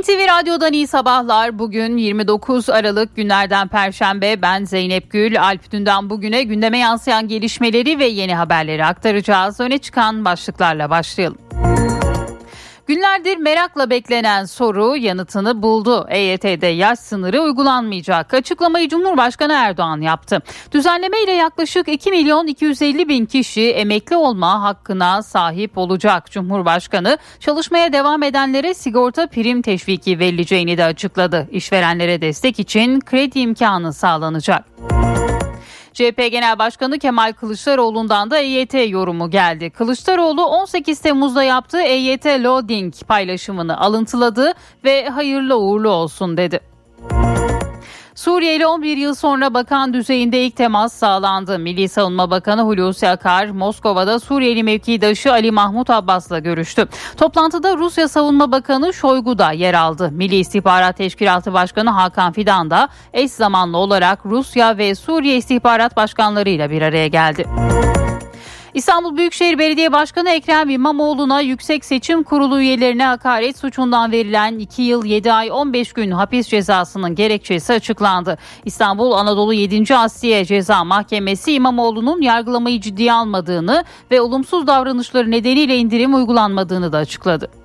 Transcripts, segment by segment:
NTV Radyo'dan iyi sabahlar. Bugün 29 Aralık günlerden Perşembe. Ben Zeynep Gül. Alp Dünden bugüne gündeme yansıyan gelişmeleri ve yeni haberleri aktaracağız. Öne çıkan başlıklarla başlayalım. Günlerdir merakla beklenen soru yanıtını buldu. EYT'de yaş sınırı uygulanmayacak. Açıklamayı Cumhurbaşkanı Erdoğan yaptı. Düzenleme ile yaklaşık 2 milyon 250 bin kişi emekli olma hakkına sahip olacak. Cumhurbaşkanı çalışmaya devam edenlere sigorta prim teşviki verileceğini de açıkladı. İşverenlere destek için kredi imkanı sağlanacak. CHP Genel Başkanı Kemal Kılıçdaroğlu'ndan da EYT yorumu geldi. Kılıçdaroğlu 18 Temmuz'da yaptığı EYT loading paylaşımını alıntıladı ve hayırlı uğurlu olsun dedi. Suriye ile 11 yıl sonra bakan düzeyinde ilk temas sağlandı. Milli Savunma Bakanı Hulusi Akar, Moskova'da Suriyeli mevkidaşı Ali Mahmut Abbas'la görüştü. Toplantıda Rusya Savunma Bakanı Şoygu da yer aldı. Milli İstihbarat Teşkilatı Başkanı Hakan Fidan da eş zamanlı olarak Rusya ve Suriye İstihbarat Başkanlarıyla bir araya geldi. İstanbul Büyükşehir Belediye Başkanı Ekrem İmamoğlu'na Yüksek Seçim Kurulu üyelerine hakaret suçundan verilen 2 yıl 7 ay 15 gün hapis cezasının gerekçesi açıklandı. İstanbul Anadolu 7. Asliye Ceza Mahkemesi İmamoğlu'nun yargılamayı ciddiye almadığını ve olumsuz davranışları nedeniyle indirim uygulanmadığını da açıkladı.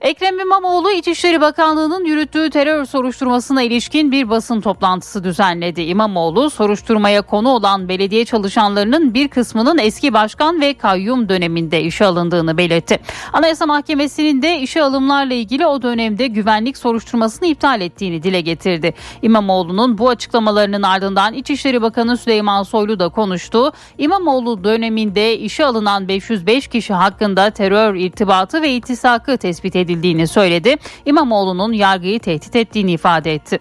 Ekrem İmamoğlu İçişleri Bakanlığı'nın yürüttüğü terör soruşturmasına ilişkin bir basın toplantısı düzenledi. İmamoğlu soruşturmaya konu olan belediye çalışanlarının bir kısmının eski başkan ve kayyum döneminde işe alındığını belirtti. Anayasa Mahkemesi'nin de işe alımlarla ilgili o dönemde güvenlik soruşturmasını iptal ettiğini dile getirdi. İmamoğlu'nun bu açıklamalarının ardından İçişleri Bakanı Süleyman Soylu da konuştu. İmamoğlu döneminde işe alınan 505 kişi hakkında terör irtibatı ve ittisakı tespit edildi edildiğini söyledi. İmamoğlu'nun yargıyı tehdit ettiğini ifade etti.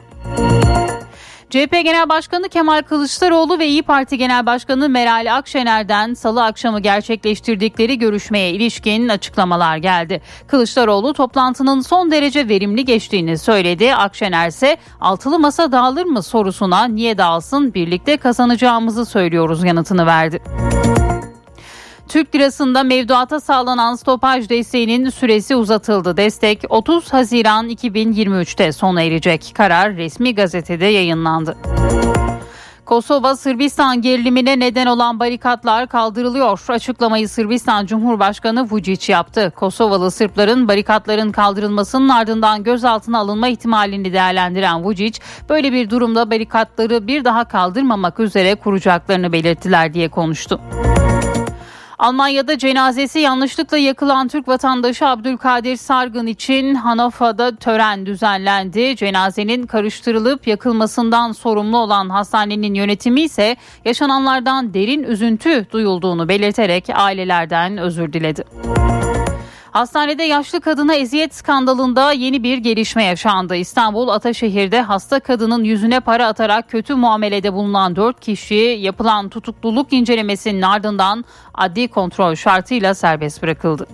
CHP Genel Başkanı Kemal Kılıçdaroğlu ve İyi Parti Genel Başkanı Meral Akşener'den salı akşamı gerçekleştirdikleri görüşmeye ilişkin açıklamalar geldi. Kılıçdaroğlu toplantının son derece verimli geçtiğini söyledi. Akşener ise altılı masa dağılır mı sorusuna niye dağılsın birlikte kazanacağımızı söylüyoruz yanıtını verdi. Türk lirasında mevduata sağlanan stopaj desteğinin süresi uzatıldı. Destek 30 Haziran 2023'te sona erecek. Karar resmi gazetede yayınlandı. Kosova Sırbistan gerilimine neden olan barikatlar kaldırılıyor. Açıklamayı Sırbistan Cumhurbaşkanı Vučić yaptı. Kosovalı Sırpların barikatların kaldırılmasının ardından gözaltına alınma ihtimalini değerlendiren Vučić, böyle bir durumda barikatları bir daha kaldırmamak üzere kuracaklarını belirttiler diye konuştu. Almanya'da cenazesi yanlışlıkla yakılan Türk vatandaşı Abdülkadir Sargın için Hanofa'da tören düzenlendi. Cenazenin karıştırılıp yakılmasından sorumlu olan hastanenin yönetimi ise yaşananlardan derin üzüntü duyulduğunu belirterek ailelerden özür diledi. Hastanede yaşlı kadına eziyet skandalında yeni bir gelişme yaşandı. İstanbul Ataşehir'de hasta kadının yüzüne para atarak kötü muamelede bulunan 4 kişi yapılan tutukluluk incelemesinin ardından adli kontrol şartıyla serbest bırakıldı.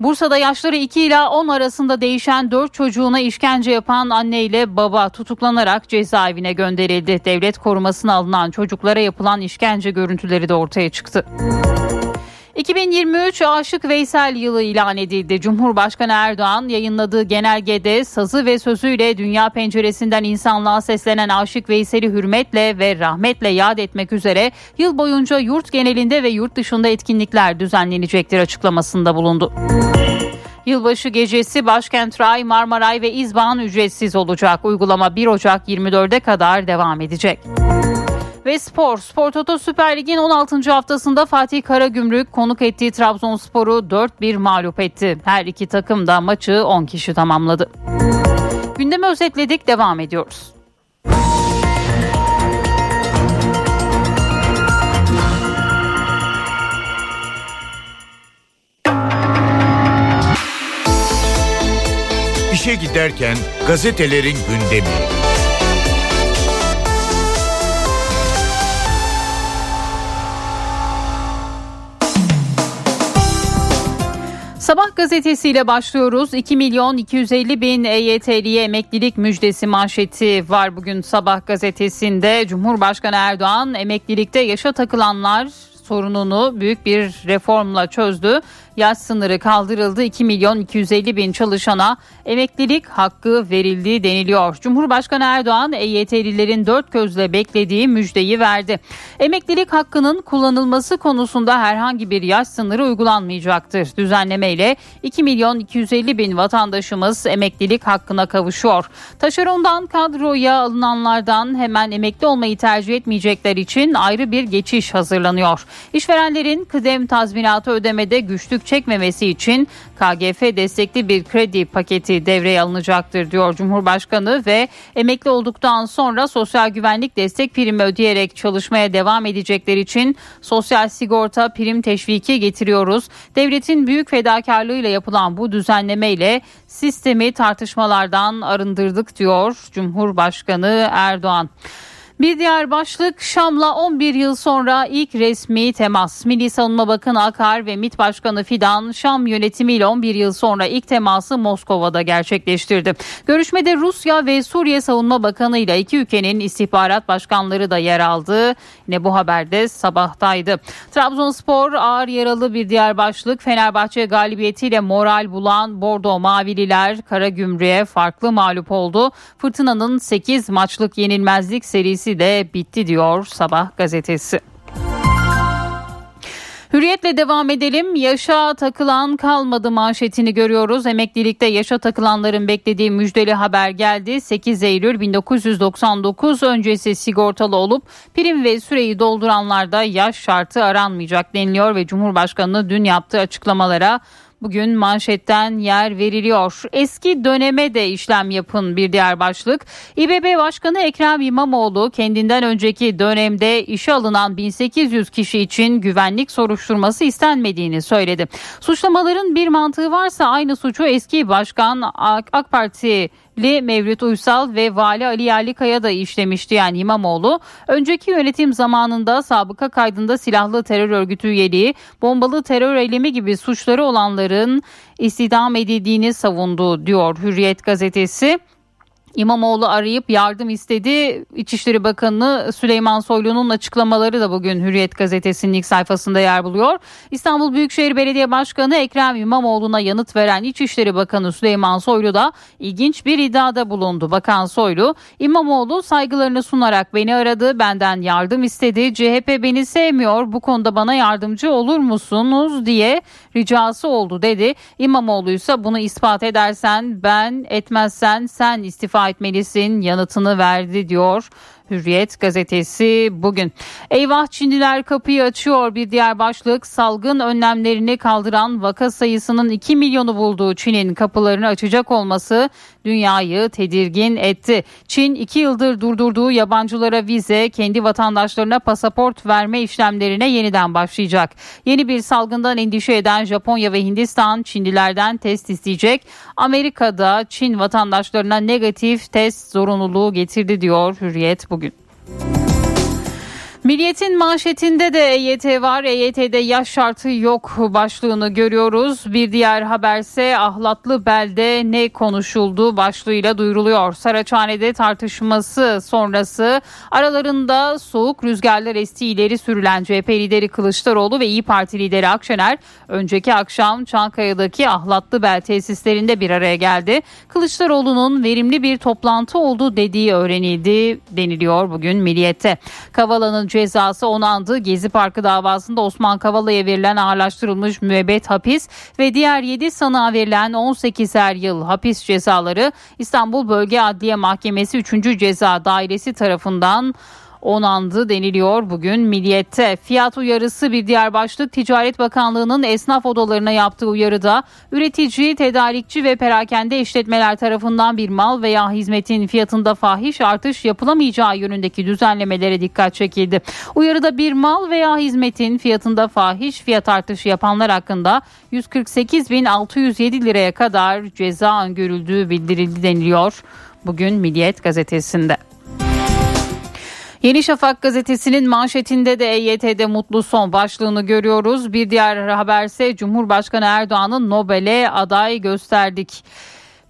Bursa'da yaşları 2 ila 10 arasında değişen 4 çocuğuna işkence yapan anne ile baba tutuklanarak cezaevine gönderildi. Devlet korumasına alınan çocuklara yapılan işkence görüntüleri de ortaya çıktı. 2023 Aşık Veysel yılı ilan edildi. Cumhurbaşkanı Erdoğan yayınladığı genelgede sazı ve sözüyle dünya penceresinden insanlığa seslenen Aşık Veysel'i hürmetle ve rahmetle yad etmek üzere yıl boyunca yurt genelinde ve yurt dışında etkinlikler düzenlenecektir açıklamasında bulundu. Yılbaşı gecesi başkent Ray, Marmaray ve İzban ücretsiz olacak. Uygulama 1 Ocak 24'e kadar devam edecek. Ve spor. Spor Toto Süper Lig'in 16. haftasında Fatih Karagümrük konuk ettiği Trabzonspor'u 4-1 mağlup etti. Her iki takım da maçı 10 kişi tamamladı. Gündemi özetledik devam ediyoruz. İşe giderken gazetelerin gündemi. Sabah gazetesiyle başlıyoruz. 2 milyon 250 bin EYT'liye emeklilik müjdesi manşeti var bugün Sabah gazetesinde. Cumhurbaşkanı Erdoğan emeklilikte yaşa takılanlar sorununu büyük bir reformla çözdü. Yaş sınırı kaldırıldı. 2 milyon 250 bin çalışana emeklilik hakkı verildi deniliyor. Cumhurbaşkanı Erdoğan EYT'lilerin dört gözle beklediği müjdeyi verdi. Emeklilik hakkının kullanılması konusunda herhangi bir yaş sınırı uygulanmayacaktır. Düzenlemeyle 2 milyon 250 bin vatandaşımız emeklilik hakkına kavuşuyor. Taşerondan kadroya alınanlardan hemen emekli olmayı tercih etmeyecekler için ayrı bir geçiş hazırlanıyor. İşverenlerin kıdem tazminatı ödemede güçlük çekmemesi için KGF destekli bir kredi paketi devreye alınacaktır diyor Cumhurbaşkanı ve emekli olduktan sonra sosyal güvenlik destek primi ödeyerek çalışmaya devam edecekler için sosyal sigorta prim teşviki getiriyoruz. Devletin büyük fedakarlığıyla yapılan bu düzenleme ile sistemi tartışmalardan arındırdık diyor Cumhurbaşkanı Erdoğan. Bir diğer başlık Şam'la 11 yıl sonra ilk resmi temas. Milli Savunma Bakanı Akar ve MİT Başkanı Fidan Şam yönetimiyle 11 yıl sonra ilk teması Moskova'da gerçekleştirdi. Görüşmede Rusya ve Suriye Savunma Bakanı ile iki ülkenin istihbarat başkanları da yer aldı. Yine bu haberde sabahtaydı. Trabzonspor ağır yaralı bir diğer başlık. Fenerbahçe galibiyetiyle moral bulan Bordo Mavililer Karagümrük'e farklı mağlup oldu. Fırtınanın 8 maçlık yenilmezlik serisi de bitti diyor Sabah gazetesi. Hürriyetle devam edelim. Yaşa takılan kalmadı manşetini görüyoruz. Emeklilikte yaşa takılanların beklediği müjdeli haber geldi. 8 Eylül 1999 öncesi sigortalı olup prim ve süreyi dolduranlarda yaş şartı aranmayacak deniliyor ve Cumhurbaşkanı dün yaptığı açıklamalara Bugün manşetten yer veriliyor. Eski döneme de işlem yapın bir diğer başlık. İBB Başkanı Ekrem İmamoğlu kendinden önceki dönemde işe alınan 1800 kişi için güvenlik soruşturması istenmediğini söyledi. Suçlamaların bir mantığı varsa aynı suçu eski başkan AK Parti Li Mevlüt Uysal ve Vali Ali Yerlikaya da işlemişti yani İmamoğlu. Önceki yönetim zamanında sabıka kaydında silahlı terör örgütü üyeliği, bombalı terör eylemi gibi suçları olanların istidam edildiğini savundu diyor Hürriyet gazetesi. İmamoğlu arayıp yardım istedi. İçişleri Bakanı Süleyman Soylu'nun açıklamaları da bugün Hürriyet gazetesinin ilk sayfasında yer buluyor. İstanbul Büyükşehir Belediye Başkanı Ekrem İmamoğlu'na yanıt veren İçişleri Bakanı Süleyman Soylu da ilginç bir iddiada bulundu. Bakan Soylu, İmamoğlu saygılarını sunarak beni aradı, benden yardım istedi. CHP beni sevmiyor, bu konuda bana yardımcı olur musunuz diye ricası oldu dedi. İmamoğlu ise bunu ispat edersen ben, etmezsen sen istifa etmelisin yanıtını verdi diyor. Hürriyet gazetesi bugün. Eyvah Çinliler kapıyı açıyor bir diğer başlık salgın önlemlerini kaldıran vaka sayısının 2 milyonu bulduğu Çin'in kapılarını açacak olması dünyayı tedirgin etti. Çin 2 yıldır durdurduğu yabancılara vize, kendi vatandaşlarına pasaport verme işlemlerine yeniden başlayacak. Yeni bir salgından endişe eden Japonya ve Hindistan Çinlilerden test isteyecek. Amerika'da Çin vatandaşlarına negatif test zorunluluğu getirdi diyor Hürriyet bugün. Milliyetin manşetinde de EYT var. EYT'de yaş şartı yok başlığını görüyoruz. Bir diğer haberse ahlatlı belde ne konuşuldu başlığıyla duyuruluyor. Saraçhane'de tartışması sonrası aralarında soğuk rüzgarlar estiği ileri sürülen CHP lideri Kılıçdaroğlu ve İyi Parti lideri Akşener önceki akşam Çankaya'daki ahlatlı bel tesislerinde bir araya geldi. Kılıçdaroğlu'nun verimli bir toplantı oldu dediği öğrenildi deniliyor bugün Milliyet'te. Kavala'nın cezası onandı. Gezi Parkı davasında Osman Kavala'ya verilen ağırlaştırılmış müebbet hapis ve diğer 7 sanığa verilen 18'er yıl hapis cezaları İstanbul Bölge Adliye Mahkemesi 3. Ceza Dairesi tarafından onandı deniliyor bugün Milliyet'te. Fiyat uyarısı bir diğer başlık Ticaret Bakanlığı'nın esnaf odalarına yaptığı uyarıda üretici, tedarikçi ve perakende işletmeler tarafından bir mal veya hizmetin fiyatında fahiş artış yapılamayacağı yönündeki düzenlemelere dikkat çekildi. Uyarıda bir mal veya hizmetin fiyatında fahiş fiyat artışı yapanlar hakkında 148.607 liraya kadar ceza öngörüldüğü bildirildi deniliyor bugün Milliyet gazetesinde. Yeni Şafak gazetesinin manşetinde de EYT'de mutlu son başlığını görüyoruz. Bir diğer haberse Cumhurbaşkanı Erdoğan'ın Nobel'e aday gösterdik.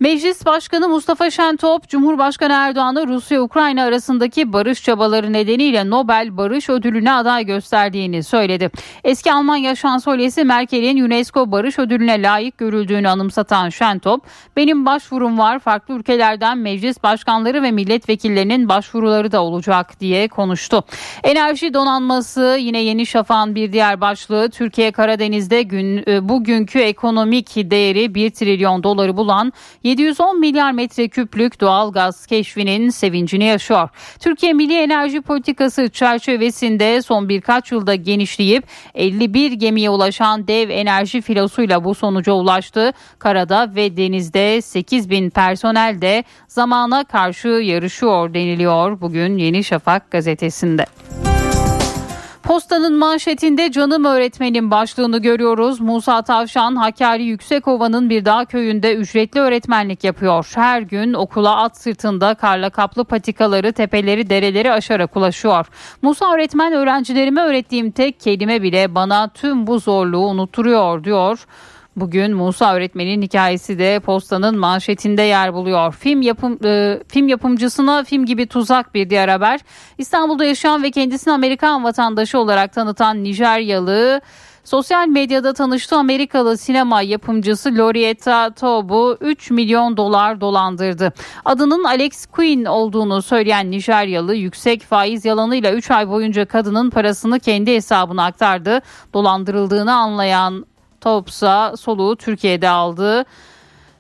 Meclis Başkanı Mustafa Şentop, Cumhurbaşkanı Erdoğan'ı Rusya-Ukrayna arasındaki barış çabaları nedeniyle Nobel Barış Ödülü'ne aday gösterdiğini söyledi. Eski Almanya Şansölyesi Merkel'in UNESCO Barış Ödülü'ne layık görüldüğünü anımsatan Şentop, benim başvurum var farklı ülkelerden meclis başkanları ve milletvekillerinin başvuruları da olacak diye konuştu. Enerji donanması yine Yeni Şafak'ın bir diğer başlığı Türkiye Karadeniz'de gün, e, bugünkü ekonomik değeri 1 trilyon doları bulan 710 milyar metreküplük doğal gaz keşfinin sevincini yaşıyor. Türkiye Milli Enerji Politikası çerçevesinde son birkaç yılda genişleyip 51 gemiye ulaşan dev enerji filosuyla bu sonuca ulaştı. Karada ve denizde 8 bin personel de zamana karşı yarışıyor deniliyor bugün Yeni Şafak gazetesinde. Postanın manşetinde canım öğretmenim başlığını görüyoruz. Musa Tavşan Hakkari Yüksekova'nın bir dağ köyünde ücretli öğretmenlik yapıyor. Her gün okula at sırtında karla kaplı patikaları, tepeleri, dereleri aşarak ulaşıyor. Musa öğretmen öğrencilerime öğrettiğim tek kelime bile bana tüm bu zorluğu unutturuyor diyor. Bugün Musa öğretmenin hikayesi de postanın manşetinde yer buluyor. Film yapım e, film yapımcısına film gibi tuzak bir diğer haber. İstanbul'da yaşayan ve kendisini Amerikan vatandaşı olarak tanıtan Nijeryalı Sosyal medyada tanıştığı Amerikalı sinema yapımcısı Lorietta Tobu 3 milyon dolar dolandırdı. Adının Alex Quinn olduğunu söyleyen Nijeryalı yüksek faiz yalanıyla 3 ay boyunca kadının parasını kendi hesabına aktardı. Dolandırıldığını anlayan Topsa soluğu Türkiye'de aldı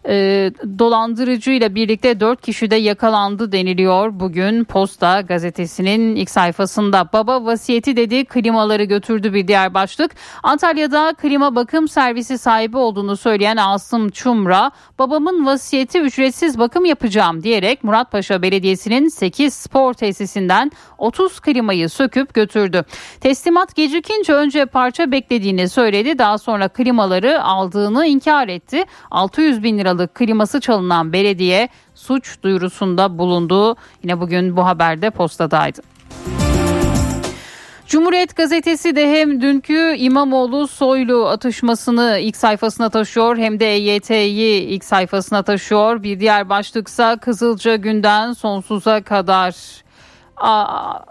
e, dolandırıcıyla birlikte 4 kişi de yakalandı deniliyor bugün Posta gazetesinin ilk sayfasında. Baba vasiyeti dedi klimaları götürdü bir diğer başlık. Antalya'da klima bakım servisi sahibi olduğunu söyleyen Asım Çumra babamın vasiyeti ücretsiz bakım yapacağım diyerek Muratpaşa Belediyesi'nin 8 spor tesisinden 30 klimayı söküp götürdü. Teslimat gecikince önce parça beklediğini söyledi daha sonra klimaları aldığını inkar etti. 600 bin liralık liralık kliması çalınan belediye suç duyurusunda bulundu. Yine bugün bu haberde postadaydı. Cumhuriyet gazetesi de hem dünkü İmamoğlu Soylu atışmasını ilk sayfasına taşıyor hem de EYT'yi ilk sayfasına taşıyor. Bir diğer başlıksa Kızılca günden sonsuza kadar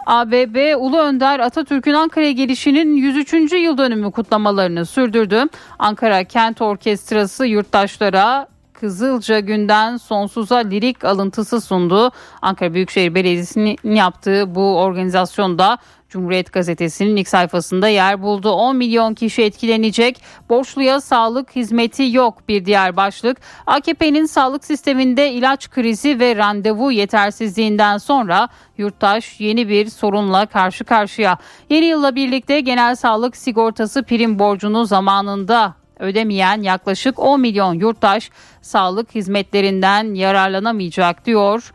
ABB Ulu Önder Atatürk'ün Ankara'ya gelişinin 103. yıl dönümü kutlamalarını sürdürdü. Ankara Kent Orkestrası yurttaşlara Kızılca günden sonsuza lirik alıntısı sundu. Ankara Büyükşehir Belediyesi'nin yaptığı bu organizasyonda Cumhuriyet Gazetesi'nin ilk sayfasında yer buldu. 10 milyon kişi etkilenecek. Borçluya sağlık hizmeti yok bir diğer başlık. AKP'nin sağlık sisteminde ilaç krizi ve randevu yetersizliğinden sonra yurttaş yeni bir sorunla karşı karşıya. Yeni yılla birlikte genel sağlık sigortası prim borcunu zamanında ödemeyen yaklaşık 10 milyon yurttaş sağlık hizmetlerinden yararlanamayacak diyor.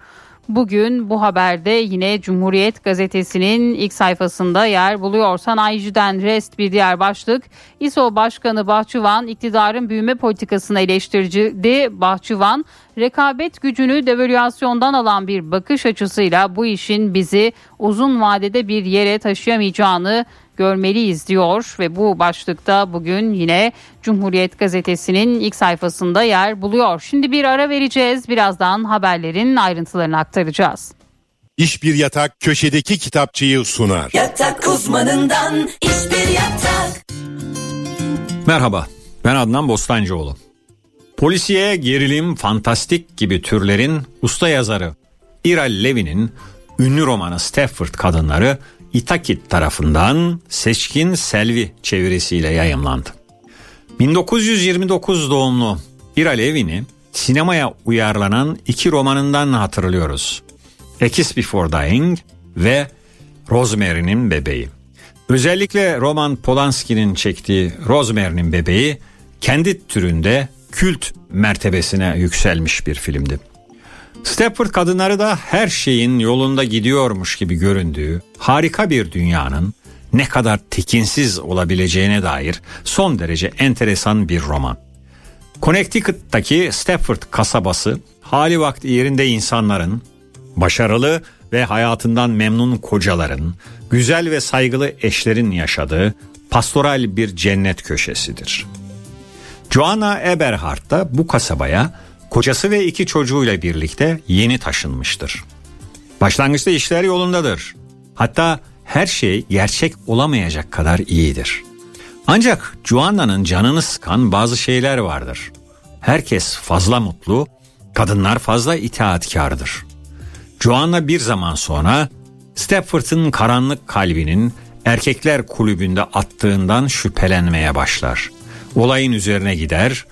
Bugün bu haberde yine Cumhuriyet gazetesinin ilk sayfasında yer buluyor. Sanayiciden rest bir diğer başlık. İSO Başkanı Bahçıvan iktidarın büyüme politikasını eleştirdi. Bahçıvan rekabet gücünü devalüasyondan alan bir bakış açısıyla bu işin bizi uzun vadede bir yere taşıyamayacağını görmeliyiz diyor ve bu başlıkta bugün yine Cumhuriyet Gazetesi'nin ilk sayfasında yer buluyor. Şimdi bir ara vereceğiz. Birazdan haberlerin ayrıntılarını aktaracağız. İş bir yatak köşedeki kitapçıyı sunar. Yatak uzmanından iş bir yatak. Merhaba ben Adnan Bostancıoğlu. Polisiye, gerilim, fantastik gibi türlerin usta yazarı Ira Levin'in ünlü romanı Stafford Kadınları İtakit tarafından Seçkin Selvi çevirisiyle yayımlandı. 1929 doğumlu Ira Levin'i sinemaya uyarlanan iki romanından hatırlıyoruz. A Kiss Before Dying ve Rosemary'nin Bebeği. Özellikle Roman Polanski'nin çektiği Rosemary'nin Bebeği kendi türünde kült mertebesine yükselmiş bir filmdi. Stepford kadınları da her şeyin yolunda gidiyormuş gibi göründüğü harika bir dünyanın ne kadar tekinsiz olabileceğine dair son derece enteresan bir roman. Connecticut'taki Stepford kasabası hali vakti yerinde insanların, başarılı ve hayatından memnun kocaların, güzel ve saygılı eşlerin yaşadığı pastoral bir cennet köşesidir. Joanna Eberhard da bu kasabaya kocası ve iki çocuğuyla birlikte yeni taşınmıştır. Başlangıçta işler yolundadır. Hatta her şey gerçek olamayacak kadar iyidir. Ancak Joanna'nın canını sıkan bazı şeyler vardır. Herkes fazla mutlu, kadınlar fazla itaatkardır. Joanna bir zaman sonra Stepford'ın karanlık kalbinin erkekler kulübünde attığından şüphelenmeye başlar. Olayın üzerine gider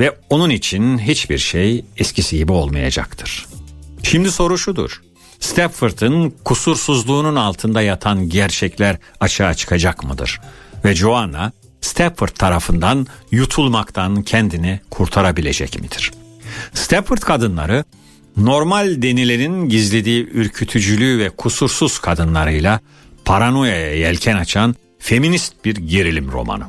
ve onun için hiçbir şey eskisi gibi olmayacaktır. Şimdi soru şudur. Stepford'ın kusursuzluğunun altında yatan gerçekler açığa çıkacak mıdır? Ve Joanna Stepford tarafından yutulmaktan kendini kurtarabilecek midir? Stepford kadınları normal denilenin gizlediği ürkütücülüğü ve kusursuz kadınlarıyla paranoyaya yelken açan feminist bir gerilim romanı.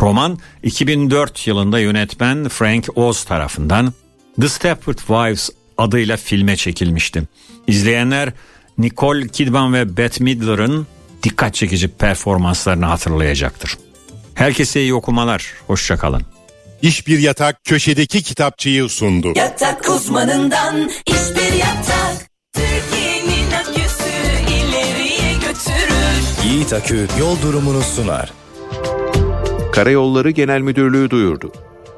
Roman 2004 yılında yönetmen Frank Oz tarafından The Stepford Wives adıyla filme çekilmişti. İzleyenler Nicole Kidman ve Bette Midler'ın dikkat çekici performanslarını hatırlayacaktır. Herkese iyi okumalar, hoşçakalın. İş Bir Yatak köşedeki kitapçıyı sundu. Yatak uzmanından iş bir yatak. Türkiye'nin aküsü ileriye götürür. Yiğit Akü yol durumunu sunar. Karayolları Genel Müdürlüğü duyurdu.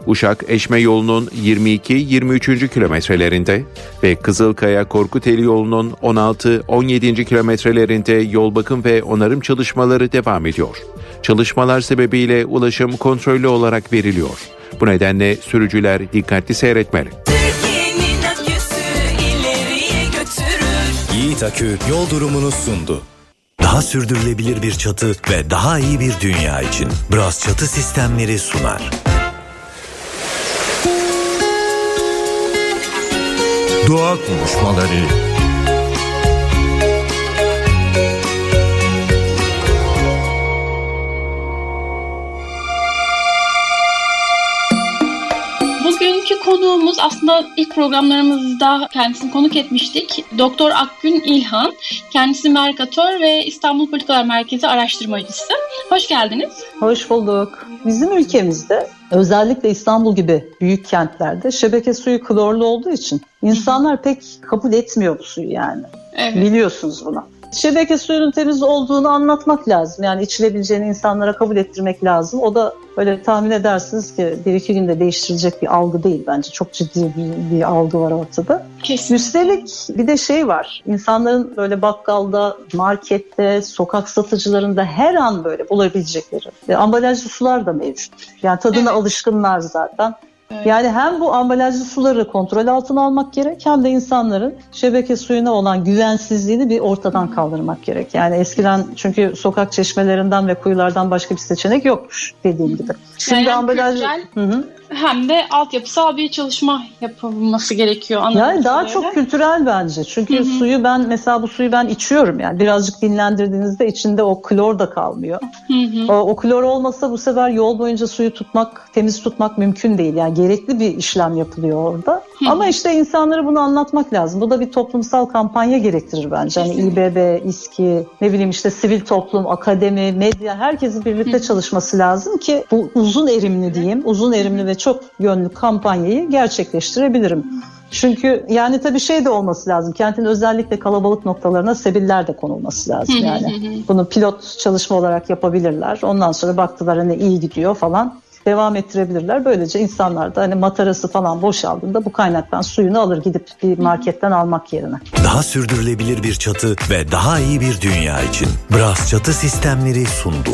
Uşak Eşme yolunun 22-23. kilometrelerinde ve Kızılkaya Korkuteli yolunun 16-17. kilometrelerinde yol bakım ve onarım çalışmaları devam ediyor. Çalışmalar sebebiyle ulaşım kontrollü olarak veriliyor. Bu nedenle sürücüler dikkatli seyretmeli. Yiğit Akü yol durumunu sundu. Daha sürdürülebilir bir çatı ve daha iyi bir dünya için Bras Çatı Sistemleri sunar. Doğa konuşmaları. Konuğumuz aslında ilk programlarımızda kendisini konuk etmiştik. Doktor Akgün İlhan. Kendisi Merkatör ve İstanbul Politikalar Merkezi araştırmacısı. Hoş geldiniz. Hoş bulduk. Bizim ülkemizde özellikle İstanbul gibi büyük kentlerde şebeke suyu klorlu olduğu için insanlar pek kabul etmiyor bu suyu yani. Evet. Biliyorsunuz bunu. Şebeke suyunun temiz olduğunu anlatmak lazım. Yani içilebileceğini insanlara kabul ettirmek lazım. O da böyle tahmin edersiniz ki bir iki günde değiştirilecek bir algı değil bence. Çok ciddi bir, bir algı var ortada. Kesinlikle. Üstelik bir de şey var. İnsanların böyle bakkalda, markette, sokak satıcılarında her an böyle bulabilecekleri. Ve ambalajlı sular da mevcut. Yani tadına Evet. alışkınlar zaten. Evet. Yani hem bu ambalajlı suları kontrol altına almak gerek hem de insanların şebeke suyuna olan güvensizliğini bir ortadan kaldırmak gerek. Yani eskiden çünkü sokak çeşmelerinden ve kuyulardan başka bir seçenek yokmuş dediğim gibi. Şimdi hem ambalaj kültürel Hı hı. Hem de altyapısal bir çalışma yapılması gerekiyor. Yani daha çok kültürel bence. Çünkü Hı hı. suyu ben mesela bu suyu ben içiyorum yani birazcık dinlendirdiğinizde içinde o klor da kalmıyor. O, o klor olmasa bu sefer yol boyunca suyu tutmak, temiz tutmak mümkün değil. Yani gerekli bir işlem yapılıyor orada. Hı hı. Ama işte insanlara bunu anlatmak lazım. Bu da bir toplumsal kampanya gerektirir bence. Hani. İBB, İSKİ, ne bileyim işte sivil toplum, akademi, medya herkesin birlikte çalışması lazım ki bu uzun erimli diyeyim, uzun erimli ve çok yönlü kampanyayı gerçekleştirebilirim. Çünkü yani tabii şey de olması lazım. Kentin özellikle kalabalık noktalarına sebiller de konulması lazım yani. Bunu pilot çalışma olarak yapabilirler. Ondan sonra baktılar hani iyi gidiyor falan devam ettirebilirler. Böylece insanlar da hani matarası falan boşaldığında bu kaynaktan suyunu alır gidip bir marketten almak yerine. Daha sürdürülebilir bir çatı ve daha iyi bir dünya için Bras Çatı Sistemleri sundu.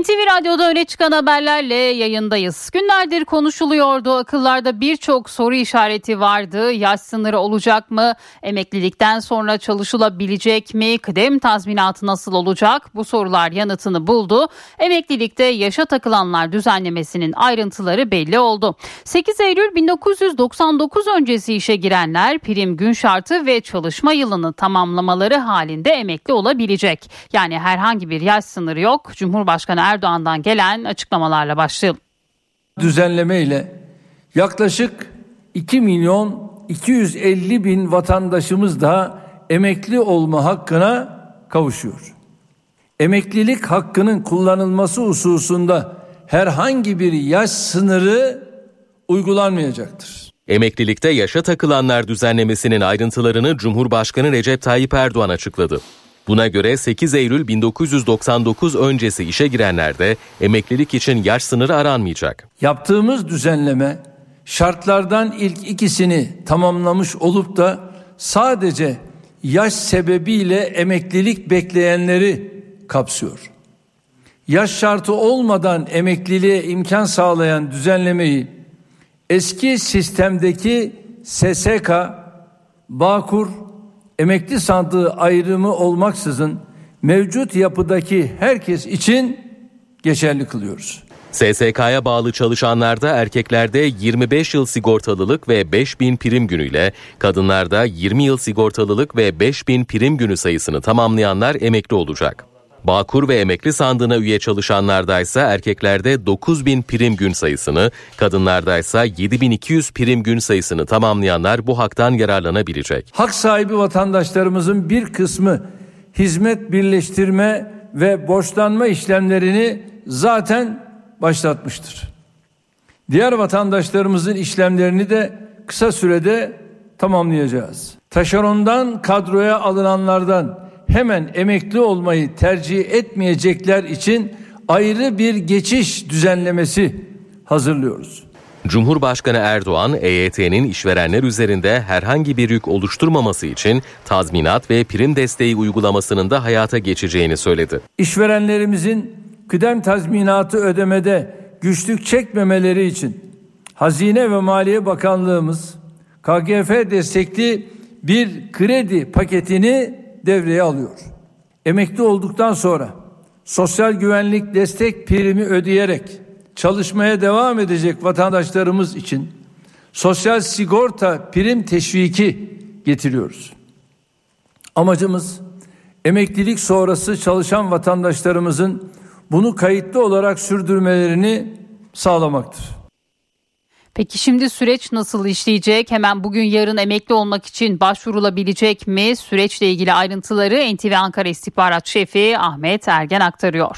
NTV Radyo'da öne çıkan haberlerle yayındayız. Günlerdir konuşuluyordu. Akıllarda birçok soru işareti vardı. Yaş sınırı olacak mı? Emeklilikten sonra çalışılabilecek mi? Kıdem tazminatı nasıl olacak? Bu sorular yanıtını buldu. Emeklilikte yaşa takılanlar düzenlemesinin ayrıntıları belli oldu. 8 Eylül 1999 öncesi işe girenler prim gün şartı ve çalışma yılını tamamlamaları halinde emekli olabilecek. Yani herhangi bir yaş sınırı yok. Cumhurbaşkanı Erdoğan'dan gelen açıklamalarla başlayalım. düzenleme ile yaklaşık 2 milyon 250 bin vatandaşımız da emekli olma hakkına kavuşuyor. Emeklilik hakkının kullanılması hususunda herhangi bir yaş sınırı uygulanmayacaktır. Emeklilikte yaşa takılanlar düzenlemesinin ayrıntılarını Cumhurbaşkanı Recep Tayyip Erdoğan açıkladı. Buna göre 8 Eylül 1999 öncesi işe girenlerde emeklilik için yaş sınırı aranmayacak. Yaptığımız düzenleme şartlardan ilk ikisini tamamlamış olup da sadece yaş sebebiyle emeklilik bekleyenleri kapsıyor. Yaş şartı olmadan emekliliğe imkan sağlayan düzenlemeyi eski sistemdeki SSK, Bağkur, emekli sandığı ayrımı olmaksızın mevcut yapıdaki herkes için geçerli kılıyoruz. SSK'ya bağlı çalışanlarda erkeklerde 25 yıl sigortalılık ve 5000 prim günüyle, kadınlarda 20 yıl sigortalılık ve 5000 prim günü sayısını tamamlayanlar emekli olacak. Bağkur ve emekli sandığına üye çalışanlarda ise erkeklerde 9000 prim gün sayısını, kadınlarda ise 7200 prim gün sayısını tamamlayanlar bu haktan yararlanabilecek. Hak sahibi vatandaşlarımızın bir kısmı hizmet birleştirme ve borçlanma işlemlerini zaten başlatmıştır. Diğer vatandaşlarımızın işlemlerini de kısa sürede tamamlayacağız. Taşerondan kadroya alınanlardan hemen emekli olmayı tercih etmeyecekler için ayrı bir geçiş düzenlemesi hazırlıyoruz. Cumhurbaşkanı Erdoğan, EYT'nin işverenler üzerinde herhangi bir yük oluşturmaması için tazminat ve prim desteği uygulamasının da hayata geçeceğini söyledi. İşverenlerimizin kıdem tazminatı ödemede güçlük çekmemeleri için Hazine ve Maliye Bakanlığımız KGF destekli bir kredi paketini devreye alıyor. Emekli olduktan sonra sosyal güvenlik destek primi ödeyerek çalışmaya devam edecek vatandaşlarımız için sosyal sigorta prim teşviki getiriyoruz. Amacımız emeklilik sonrası çalışan vatandaşlarımızın bunu kayıtlı olarak sürdürmelerini sağlamaktır. Peki şimdi süreç nasıl işleyecek? Hemen bugün yarın emekli olmak için başvurulabilecek mi? Süreçle ilgili ayrıntıları NTV Ankara İstihbarat Şefi Ahmet Ergen aktarıyor.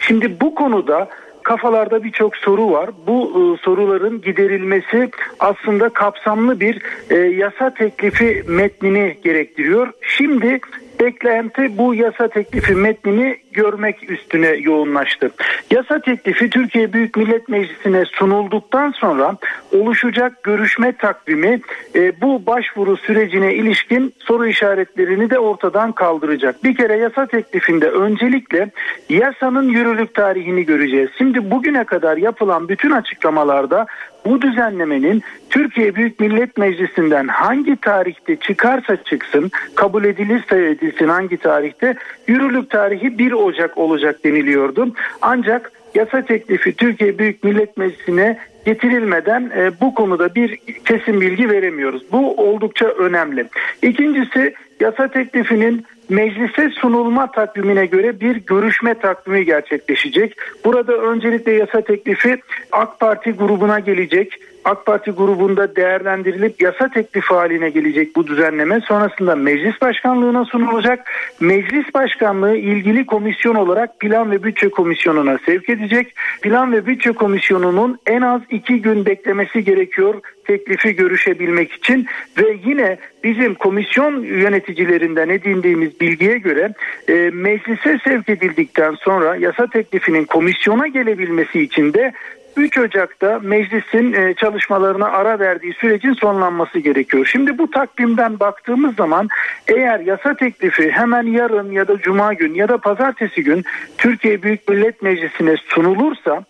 Şimdi bu konuda kafalarda birçok soru var. Bu e, soruların giderilmesi aslında kapsamlı bir e, yasa teklifi metnini gerektiriyor. Şimdi beklenti bu yasa teklifi metnini görmek üstüne yoğunlaştı. Yasa teklifi Türkiye Büyük Millet Meclisi'ne sunulduktan sonra oluşacak görüşme takvimi e, bu başvuru sürecine ilişkin soru işaretlerini de ortadan kaldıracak. Bir kere yasa teklifinde öncelikle yasanın yürürlük tarihini göreceğiz. Şimdi bugüne kadar yapılan bütün açıklamalarda bu düzenlemenin Türkiye Büyük Millet Meclisi'nden hangi tarihte çıkarsa çıksın, kabul edilirse edilsin hangi tarihte yürürlük tarihi 1 Ocak olacak deniliyordu. Ancak yasa teklifi Türkiye Büyük Millet Meclisi'ne getirilmeden e, bu konuda bir kesin bilgi veremiyoruz. Bu oldukça önemli. İkincisi yasa teklifinin meclise sunulma takvimine göre bir görüşme takvimi gerçekleşecek. Burada öncelikle yasa teklifi AK Parti grubuna gelecek. AK Parti grubunda değerlendirilip yasa teklifi haline gelecek bu düzenleme. Sonrasında meclis başkanlığına sunulacak. Meclis başkanlığı ilgili komisyon olarak plan ve bütçe komisyonuna sevk edecek. Plan ve bütçe komisyonunun en az iki gün beklemesi gerekiyor teklifi görüşebilmek için ve yine bizim komisyon yöneticilerinden edindiğimiz bilgiye göre e, meclise sevk edildikten sonra yasa teklifinin komisyona gelebilmesi için de 3 Ocak'ta meclisin e, çalışmalarına ara verdiği sürecin sonlanması gerekiyor. Şimdi bu takvimden baktığımız zaman eğer yasa teklifi hemen yarın ya da cuma gün ya da pazartesi gün Türkiye Büyük Millet Meclisi'ne sunulursa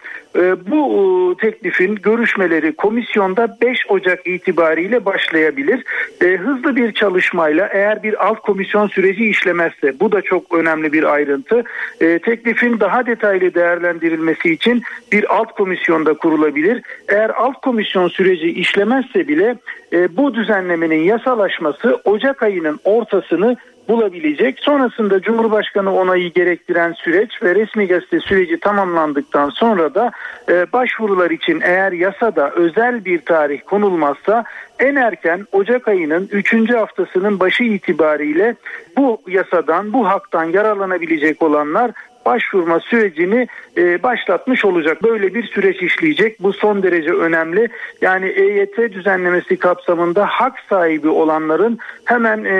bu e, teklifin görüşmeleri komisyonda 5 Ocak itibariyle başlayabilir. Hızlı bir çalışmayla eğer bir alt komisyon süreci işlemezse bu da çok önemli bir ayrıntı. Teklifin daha detaylı değerlendirilmesi için bir alt komisyon komisyonda kurulabilir. Eğer alt komisyon süreci işlemezse bile e, bu düzenlemenin yasalaşması Ocak ayının ortasını bulabilecek. Sonrasında Cumhurbaşkanı onayı gerektiren süreç ve resmi gazete süreci tamamlandıktan sonra da e, başvurular için eğer yasada özel bir tarih konulmazsa en erken Ocak ayının 3. haftasının başı itibariyle bu yasadan, bu haktan yararlanabilecek olanlar başvurma sürecini e, başlatmış olacak. Böyle bir süreç işleyecek. Bu son derece önemli. Yani EYT düzenlemesi kapsamında hak sahibi olanların hemen e,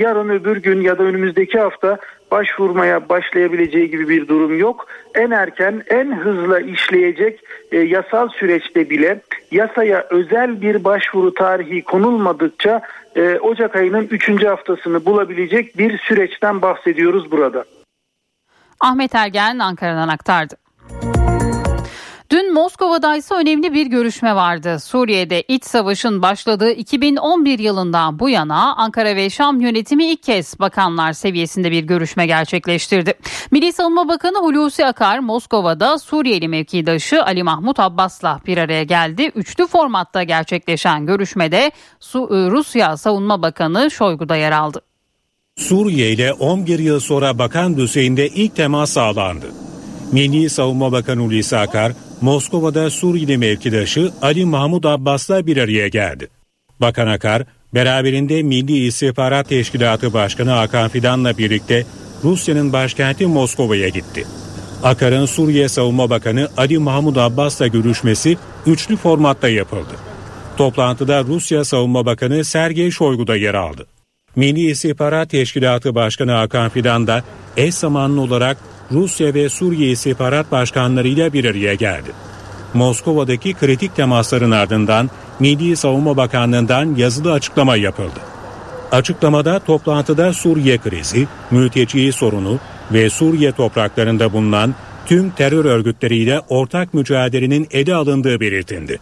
yarın öbür gün ya da önümüzdeki hafta başvurmaya başlayabileceği gibi bir durum yok. En erken, en hızlı işleyecek e, yasal süreçte bile yasaya özel bir başvuru tarihi konulmadıkça e, Ocak ayının 3. haftasını bulabilecek bir süreçten bahsediyoruz burada. Ahmet Ergen Ankara'dan aktardı. Dün Moskova'da ise önemli bir görüşme vardı. Suriye'de iç savaşın başladığı 2011 yılından bu yana Ankara ve Şam yönetimi ilk kez bakanlar seviyesinde bir görüşme gerçekleştirdi. Milli Savunma Bakanı Hulusi Akar Moskova'da Suriyeli mevkidaşı Ali Mahmut Abbas'la bir araya geldi. Üçlü formatta gerçekleşen görüşmede Rusya Savunma Bakanı Şoygu'da yer aldı. Suriye ile 11 yıl sonra bakan düzeyinde ilk temas sağlandı. Milli Savunma Bakanı Hulusi Akar, Moskova'da Suriyeli mevkidaşı Ali Mahmud Abbas'la bir araya geldi. Bakan Akar, beraberinde Milli İstihbarat Teşkilatı Başkanı Hakan Fidan'la birlikte Rusya'nın başkenti Moskova'ya gitti. Akar'ın Suriye Savunma Bakanı Ali Mahmud Abbas'la görüşmesi üçlü formatta yapıldı. Toplantıda Rusya Savunma Bakanı Sergey Shoigu da yer aldı. Milli İstihbarat Teşkilatı Başkanı Hakan Fidan da eş zamanlı olarak Rusya ve Suriye istihbarat başkanlarıyla bir araya geldi. Moskova'daki kritik temasların ardından Milli Savunma Bakanlığı'ndan yazılı açıklama yapıldı. Açıklamada toplantıda Suriye krizi, mülteci sorunu ve Suriye topraklarında bulunan tüm terör örgütleriyle ortak mücadelenin ele alındığı belirtildi.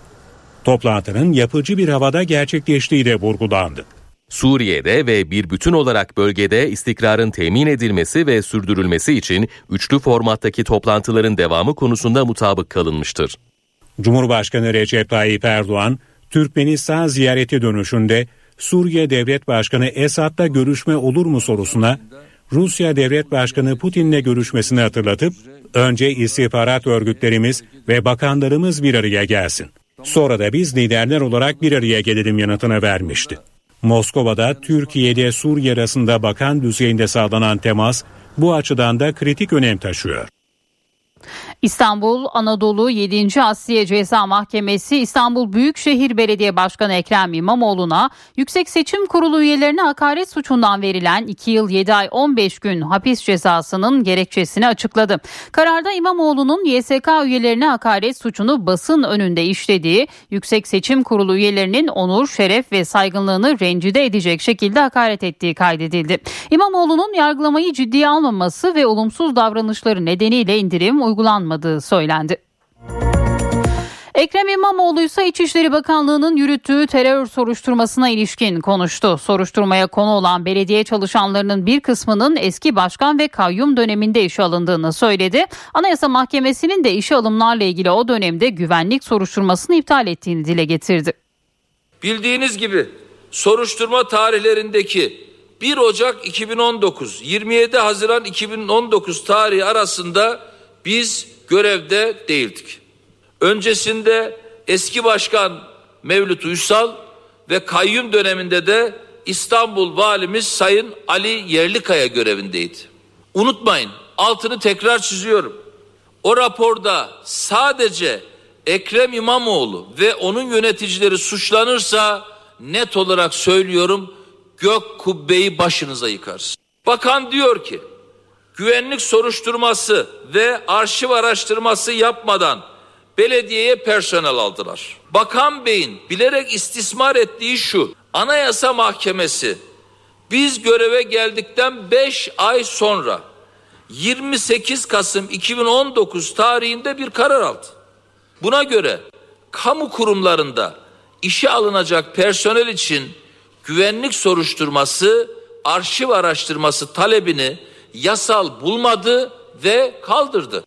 Toplantının yapıcı bir havada gerçekleştiği de vurgulandı. Suriye'de ve bir bütün olarak bölgede istikrarın temin edilmesi ve sürdürülmesi için üçlü formattaki toplantıların devamı konusunda mutabık kalınmıştır. Cumhurbaşkanı Recep Tayyip Erdoğan, Türkmenistan ziyareti dönüşünde Suriye Devlet Başkanı Esad'la görüşme olur mu sorusuna Rusya Devlet Başkanı Putin'le görüşmesini hatırlatıp önce istihbarat örgütlerimiz ve bakanlarımız bir araya gelsin. Sonra da biz liderler olarak bir araya gelelim yanıtına vermişti. Moskova'da Türkiye ile Suriye arasında bakan düzeyinde sağlanan temas bu açıdan da kritik önem taşıyor. İstanbul Anadolu 7. Asliye Ceza Mahkemesi İstanbul Büyükşehir Belediye Başkanı Ekrem İmamoğlu'na Yüksek Seçim Kurulu üyelerine hakaret suçundan verilen 2 yıl 7 ay 15 gün hapis cezasının gerekçesini açıkladı. Kararda İmamoğlu'nun YSK üyelerine hakaret suçunu basın önünde işlediği, Yüksek Seçim Kurulu üyelerinin onur, şeref ve saygınlığını rencide edecek şekilde hakaret ettiği kaydedildi. İmamoğlu'nun yargılamayı ciddiye almaması ve olumsuz davranışları nedeniyle indirim uygulanmadığı söylendi. Ekrem İmamoğlu ise İçişleri Bakanlığı'nın yürüttüğü terör soruşturmasına ilişkin konuştu. Soruşturmaya konu olan belediye çalışanlarının bir kısmının eski başkan ve kayyum döneminde işe alındığını söyledi. Anayasa Mahkemesi'nin de işe alımlarla ilgili o dönemde güvenlik soruşturmasını iptal ettiğini dile getirdi. Bildiğiniz gibi soruşturma tarihlerindeki 1 Ocak 2019 27 Haziran 2019 tarihi arasında biz görevde değildik. Öncesinde eski başkan Mevlüt Uysal ve kayyum döneminde de İstanbul valimiz Sayın Ali Yerlikaya görevindeydi. Unutmayın altını tekrar çiziyorum. O raporda sadece Ekrem İmamoğlu ve onun yöneticileri suçlanırsa net olarak söylüyorum gök kubbeyi başınıza yıkarsın. Bakan diyor ki güvenlik soruşturması ve arşiv araştırması yapmadan belediyeye personel aldılar. Bakan Bey'in bilerek istismar ettiği şu. Anayasa Mahkemesi biz göreve geldikten 5 ay sonra 28 Kasım 2019 tarihinde bir karar aldı. Buna göre kamu kurumlarında işe alınacak personel için güvenlik soruşturması, arşiv araştırması talebini yasal bulmadı ve kaldırdı.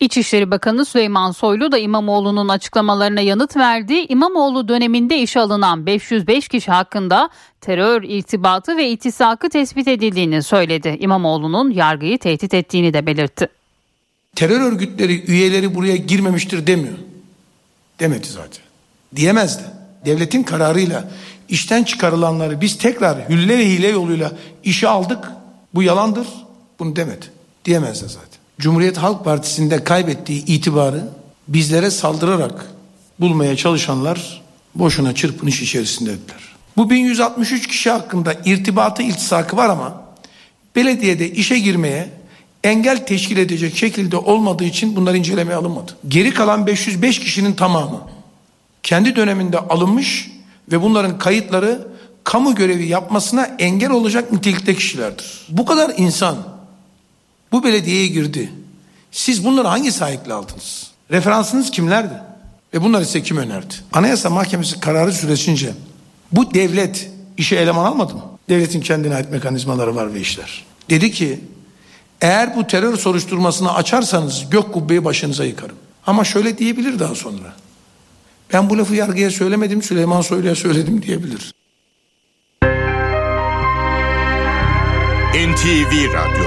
İçişleri Bakanı Süleyman Soylu da İmamoğlu'nun açıklamalarına yanıt verdi. İmamoğlu döneminde işe alınan 505 kişi hakkında terör irtibatı ve itisakı tespit edildiğini söyledi. İmamoğlu'nun yargıyı tehdit ettiğini de belirtti. Terör örgütleri üyeleri buraya girmemiştir demiyor. Demedi zaten. Diyemez de. Devletin kararıyla işten çıkarılanları biz tekrar hülle ve hile yoluyla işe aldık. Bu yalandır. Bunu demedi. Diyemezler zaten. Cumhuriyet Halk Partisi'nde kaybettiği itibarı bizlere saldırarak bulmaya çalışanlar boşuna çırpınış içerisindediler. Bu 1163 kişi hakkında irtibatı iltisakı var ama belediyede işe girmeye engel teşkil edecek şekilde olmadığı için bunlar incelemeye alınmadı. Geri kalan 505 kişinin tamamı kendi döneminde alınmış ve bunların kayıtları kamu görevi yapmasına engel olacak nitelikte kişilerdir. Bu kadar insan bu belediyeye girdi. Siz bunları hangi sahiple aldınız? Referansınız kimlerdi? Ve bunları size kim önerdi? Anayasa Mahkemesi kararı süresince bu devlet işe eleman almadı mı? Devletin kendine ait mekanizmaları var ve işler. Dedi ki eğer bu terör soruşturmasını açarsanız gök kubbeyi başınıza yıkarım. Ama şöyle diyebilir daha sonra. Ben bu lafı yargıya söylemedim Süleyman Soylu'ya söyledim diyebilir. NTV Radyo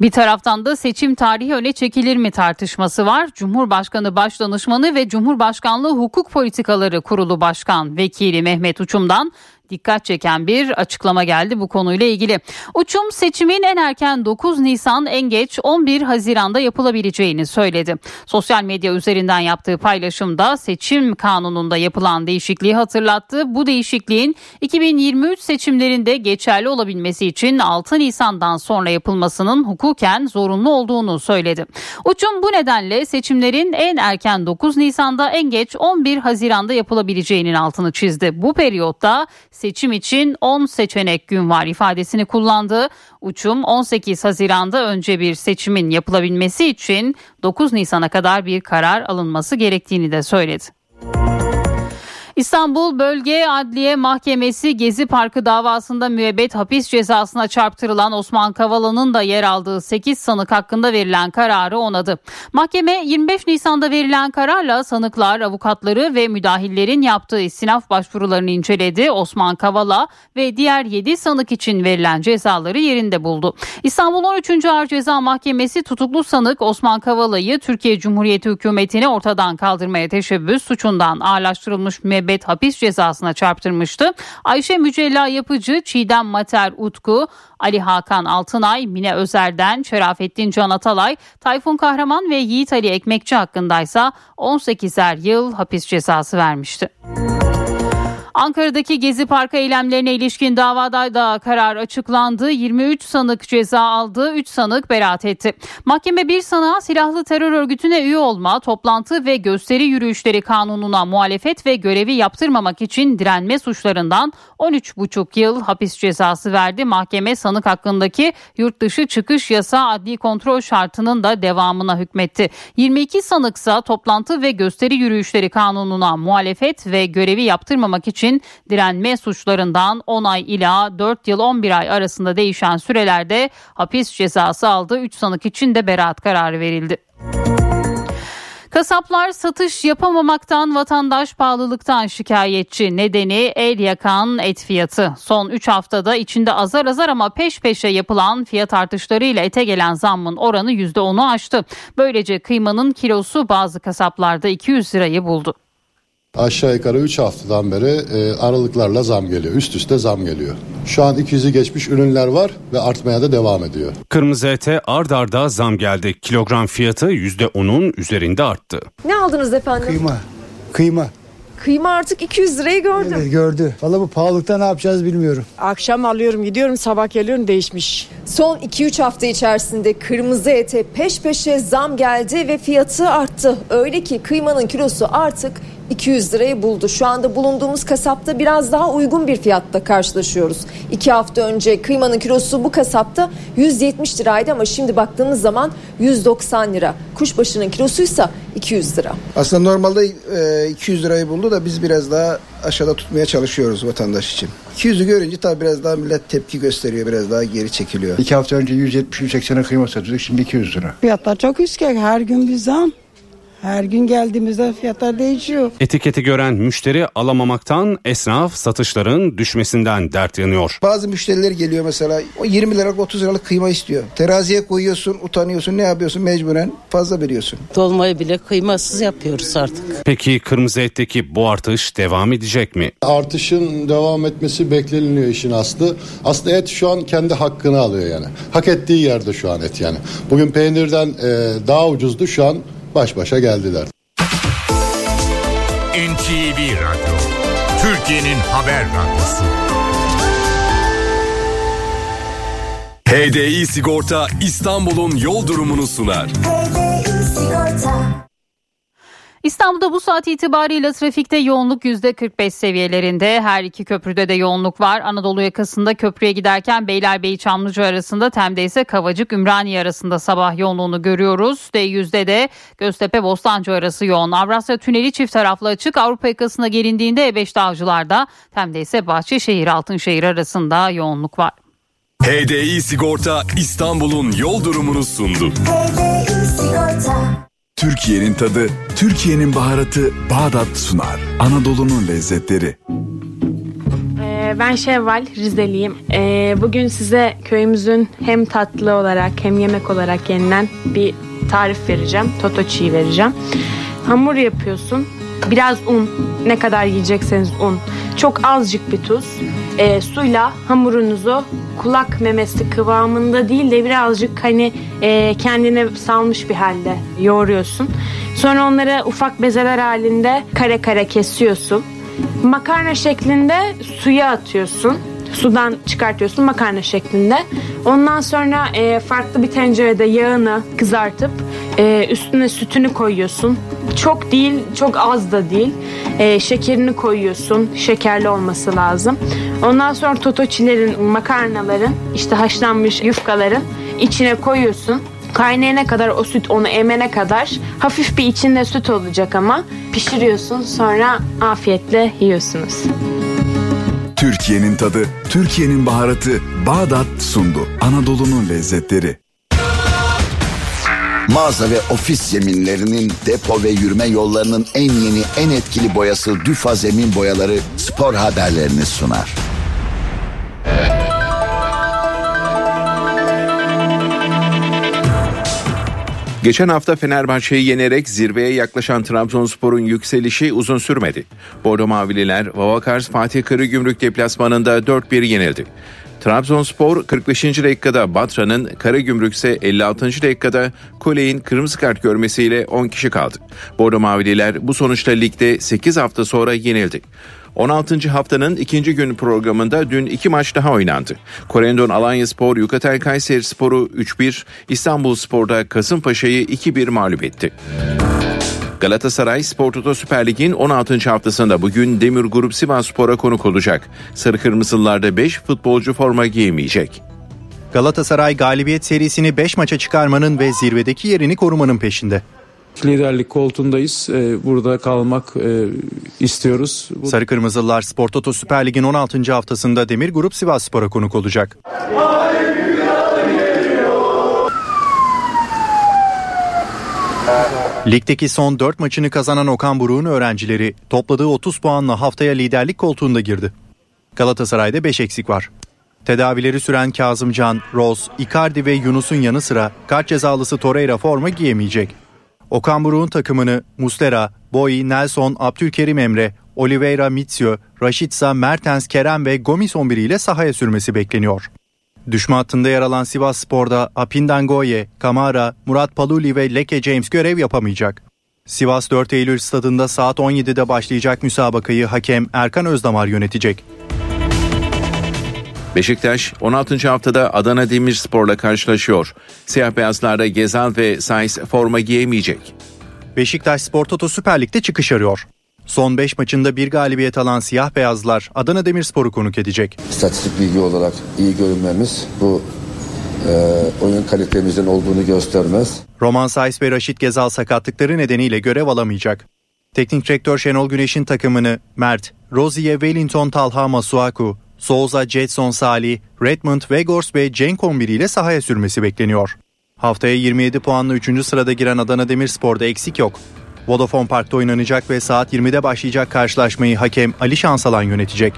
Bir taraftan da seçim tarihi öne çekilir mi tartışması var. Cumhurbaşkanı Başdanışmanı ve Cumhurbaşkanlığı Hukuk Politikaları Kurulu Başkan Vekili Mehmet Uçum'dan dikkat çeken bir açıklama geldi bu konuyla ilgili. Uçum seçimin en erken 9 Nisan en geç 11 Haziran'da yapılabileceğini söyledi. Sosyal medya üzerinden yaptığı paylaşımda seçim kanununda yapılan değişikliği hatırlattı. Bu değişikliğin 2023 seçimlerinde geçerli olabilmesi için 6 Nisan'dan sonra yapılmasının hukuken zorunlu olduğunu söyledi. Uçum bu nedenle seçimlerin en erken 9 Nisan'da en geç 11 Haziran'da yapılabileceğinin altını çizdi. Bu periyotta seçim için 10 seçenek gün var ifadesini kullandı. Uçum 18 Haziran'da önce bir seçimin yapılabilmesi için 9 Nisan'a kadar bir karar alınması gerektiğini de söyledi. İstanbul Bölge Adliye Mahkemesi Gezi Parkı davasında müebbet hapis cezasına çarptırılan Osman Kavala'nın da yer aldığı 8 sanık hakkında verilen kararı onadı. Mahkeme 25 Nisan'da verilen kararla sanıklar, avukatları ve müdahillerin yaptığı istinaf başvurularını inceledi. Osman Kavala ve diğer 7 sanık için verilen cezaları yerinde buldu. İstanbul 13. Ağır Ceza Mahkemesi tutuklu sanık Osman Kavala'yı Türkiye Cumhuriyeti hükümetini ortadan kaldırmaya teşebbüs suçundan ağırlaştırılmış müebbet müebbet hapis cezasına çarptırmıştı. Ayşe Mücella Yapıcı, Çiğdem Mater Utku, Ali Hakan Altınay, Mine Özer'den Şerafettin Can Atalay, Tayfun Kahraman ve Yiğit Ali Ekmekçi hakkındaysa 18'er yıl hapis cezası vermişti. Ankara'daki Gezi Parkı eylemlerine ilişkin davada da karar açıklandı. 23 sanık ceza aldı, 3 sanık beraat etti. Mahkeme bir sanığa silahlı terör örgütüne üye olma, toplantı ve gösteri yürüyüşleri kanununa muhalefet ve görevi yaptırmamak için direnme suçlarından 13,5 yıl hapis cezası verdi. Mahkeme sanık hakkındaki yurt dışı çıkış yasa adli kontrol şartının da devamına hükmetti. 22 sanıksa toplantı ve gösteri yürüyüşleri kanununa muhalefet ve görevi yaptırmamak için için direnme suçlarından 10 ay ila 4 yıl 11 ay arasında değişen sürelerde hapis cezası aldı. 3 sanık için de beraat kararı verildi. Kasaplar satış yapamamaktan vatandaş pahalılıktan şikayetçi. Nedeni el yakan et fiyatı. Son 3 haftada içinde azar azar ama peş peşe yapılan fiyat artışlarıyla ete gelen zammın oranı %10'u aştı. Böylece kıymanın kilosu bazı kasaplarda 200 lirayı buldu. Aşağı yukarı 3 haftadan beri e, aralıklarla zam geliyor. Üst üste zam geliyor. Şu an 200'ü geçmiş ürünler var ve artmaya da devam ediyor. Kırmızı ete ard arda zam geldi. Kilogram fiyatı %10'un üzerinde arttı. Ne aldınız efendim? Kıyma. Kıyma. Kıyma artık 200 lirayı gördü. Evet, gördü. Valla bu pahalılıkta ne yapacağız bilmiyorum. Akşam alıyorum gidiyorum sabah geliyorum değişmiş. Son 2-3 hafta içerisinde kırmızı ete peş peşe zam geldi ve fiyatı arttı. Öyle ki kıymanın kilosu artık 200 lirayı buldu. Şu anda bulunduğumuz kasapta biraz daha uygun bir fiyatta karşılaşıyoruz. İki hafta önce kıymanın kilosu bu kasapta 170 liraydı ama şimdi baktığımız zaman 190 lira. Kuşbaşının kilosuysa 200 lira. Aslında normalde 200 lirayı buldu da biz biraz daha aşağıda tutmaya çalışıyoruz vatandaş için. 200'ü görünce tabii biraz daha millet tepki gösteriyor, biraz daha geri çekiliyor. İki hafta önce 170-180'e kıyma satıyorduk, şimdi 200 lira. Fiyatlar çok yüksek her gün bir zam. Her gün geldiğimizde fiyatlar değişiyor. Etiketi gören müşteri alamamaktan, esnaf satışların düşmesinden dert yanıyor. Bazı müşteriler geliyor mesela o 20 liralık 30 liralık kıyma istiyor. Teraziye koyuyorsun utanıyorsun ne yapıyorsun mecburen fazla veriyorsun. Dolmayı bile kıymasız yapıyoruz artık. Peki kırmızı etteki bu artış devam edecek mi? Artışın devam etmesi bekleniliyor işin aslı. Aslında et şu an kendi hakkını alıyor yani. Hak ettiği yerde şu an et yani. Bugün peynirden e, daha ucuzdu şu an baş başa geldiler. NTV Radyo, Türkiye'nin haber radyosu. HDI Sigorta İstanbul'un yol durumunu sunar. İstanbul'da bu saat itibariyle trafikte yoğunluk %45 seviyelerinde. Her iki köprüde de yoğunluk var. Anadolu yakasında köprüye giderken Beylerbeyi Çamlıca arasında Tem'de ise Kavacık Ümraniye arasında sabah yoğunluğunu görüyoruz. D100'de de Göztepe Bostancı arası yoğun. Avrasya Tüneli çift taraflı açık. Avrupa yakasına gelindiğinde E5'te Avcılar'da Tem'de ise Bahçeşehir Altınşehir arasında yoğunluk var. HDI Sigorta İstanbul'un yol durumunu sundu. Türkiye'nin tadı, Türkiye'nin baharatı Bağdat sunar. Anadolu'nun lezzetleri. Ee, Ben Şevval, Rizeliyim. Ee, Bugün size köyümüzün hem tatlı olarak hem yemek olarak yenilen bir tarif vereceğim. Totoçi'yi vereceğim. Hamur yapıyorsun. Biraz un. Ne kadar yiyecekseniz un. Çok azıcık bir tuz. Ee, suyla hamurunuzu kulak memesi kıvamında değil de birazcık hani e, kendine salmış bir halde yoğuruyorsun. Sonra onları ufak bezeler halinde kare kare kesiyorsun. Makarna şeklinde suya atıyorsun. Sudan çıkartıyorsun makarna şeklinde. Ondan sonra e, farklı bir tencerede yağını kızartıp e, üstüne sütünü koyuyorsun. Çok değil, çok az da değil. E, şekerini koyuyorsun. Şekerli olması lazım. Ondan sonra totoçilerin, makarnaların, işte haşlanmış yufkaların içine koyuyorsun. Kaynayana kadar o süt onu emene kadar hafif bir içinde süt olacak ama pişiriyorsun sonra afiyetle yiyorsunuz. Türkiye'nin tadı, Türkiye'nin baharatı Bağdat sundu. Anadolu'nun lezzetleri. Mağaza ve ofis zeminlerinin depo ve yürüme yollarının en yeni en etkili boyası Düfa Zemin Boyaları spor haberlerini sunar. Geçen hafta Fenerbahçe'yi yenerek zirveye yaklaşan Trabzonspor'un yükselişi uzun sürmedi. Bordo Mavililer Vavakars Fatih Karagümrük deplasmanında 4-1 yenildi. Trabzonspor 45. dakikada Batra'nın, Karagümrük ise 56. dakikada Koley'in kırmızı kart görmesiyle 10 kişi kaldı. Bordo Mavililer bu sonuçta ligde 8 hafta sonra yenildi. 16. haftanın ikinci gün programında dün iki maç daha oynandı. Korendon Alanya Spor, Yukatel Kayseri Spor'u 3-1, İstanbul Spor'da Kasımpaşa'yı 2-1 mağlup etti. Galatasaray Spor Toto Süper Lig'in 16. haftasında bugün Demir Grup Sivas Spor'a konuk olacak. Sarı Kırmızılarda 5 futbolcu forma giyemeyecek. Galatasaray galibiyet serisini 5 maça çıkarmanın ve zirvedeki yerini korumanın peşinde. Liderlik koltuğundayız. Ee, Burada kalmak e, istiyoruz. Sarı Kırmızılar Spor Toto Süper Lig'in 16. haftasında Demir Grup Sivas Spor'a konuk olacak. Ligdeki son 4 maçını kazanan Okan Buruk'un öğrencileri topladığı 30 puanla haftaya liderlik koltuğunda girdi. Galatasaray'da 5 eksik var. Tedavileri süren Kazımcan, Rose, Icardi ve Yunus'un yanı sıra kart cezalısı Torreira forma giyemeyecek. Okan Buruk'un takımını Muslera, Boyi, Nelson, Abdülkerim Emre, Oliveira Mitsio, Raşitsa, Mertens, Kerem ve Gomis 11 ile sahaya sürmesi bekleniyor. Düşme hattında yer alan Sivas Spor'da Apindangoye, Kamara, Murat Paluli ve Leke James görev yapamayacak. Sivas 4 Eylül stadında saat 17'de başlayacak müsabakayı hakem Erkan Özdamar yönetecek. Beşiktaş 16. haftada Adana Demirspor'la karşılaşıyor. Siyah beyazlarda Gezal ve Saiz forma giyemeyecek. Beşiktaş Spor Toto Süper Lig'de çıkış arıyor. Son 5 maçında bir galibiyet alan siyah beyazlar Adana Demirspor'u konuk edecek. İstatistik bilgi olarak iyi görünmemiz bu e, oyun kalitemizin olduğunu göstermez. Roman Saiz ve Raşit Gezal sakatlıkları nedeniyle görev alamayacak. Teknik direktör Şenol Güneş'in takımını Mert, Rozier Wellington Talha Masuaku, Souza Jetson Salih, Redmond Vegors ve Cenk 11 ile sahaya sürmesi bekleniyor. Haftaya 27 puanla 3. sırada giren Adana Demirspor'da eksik yok. Vodafone Park'ta oynanacak ve saat 20'de başlayacak karşılaşmayı hakem Ali Şansalan yönetecek.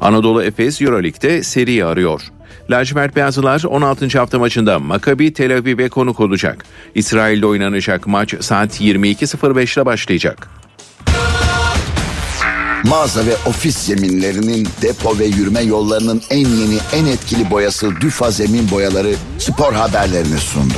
Anadolu Efes Euroleague'de seri arıyor. Lacivert Beyazlılar 16. hafta maçında Maccabi Tel Aviv'e konuk olacak. İsrail'de oynanacak maç saat 22.05'te başlayacak. Mağaza ve ofis zeminlerinin depo ve yürüme yollarının en yeni en etkili boyası Düfa Zemin Boyaları spor haberlerini sundu.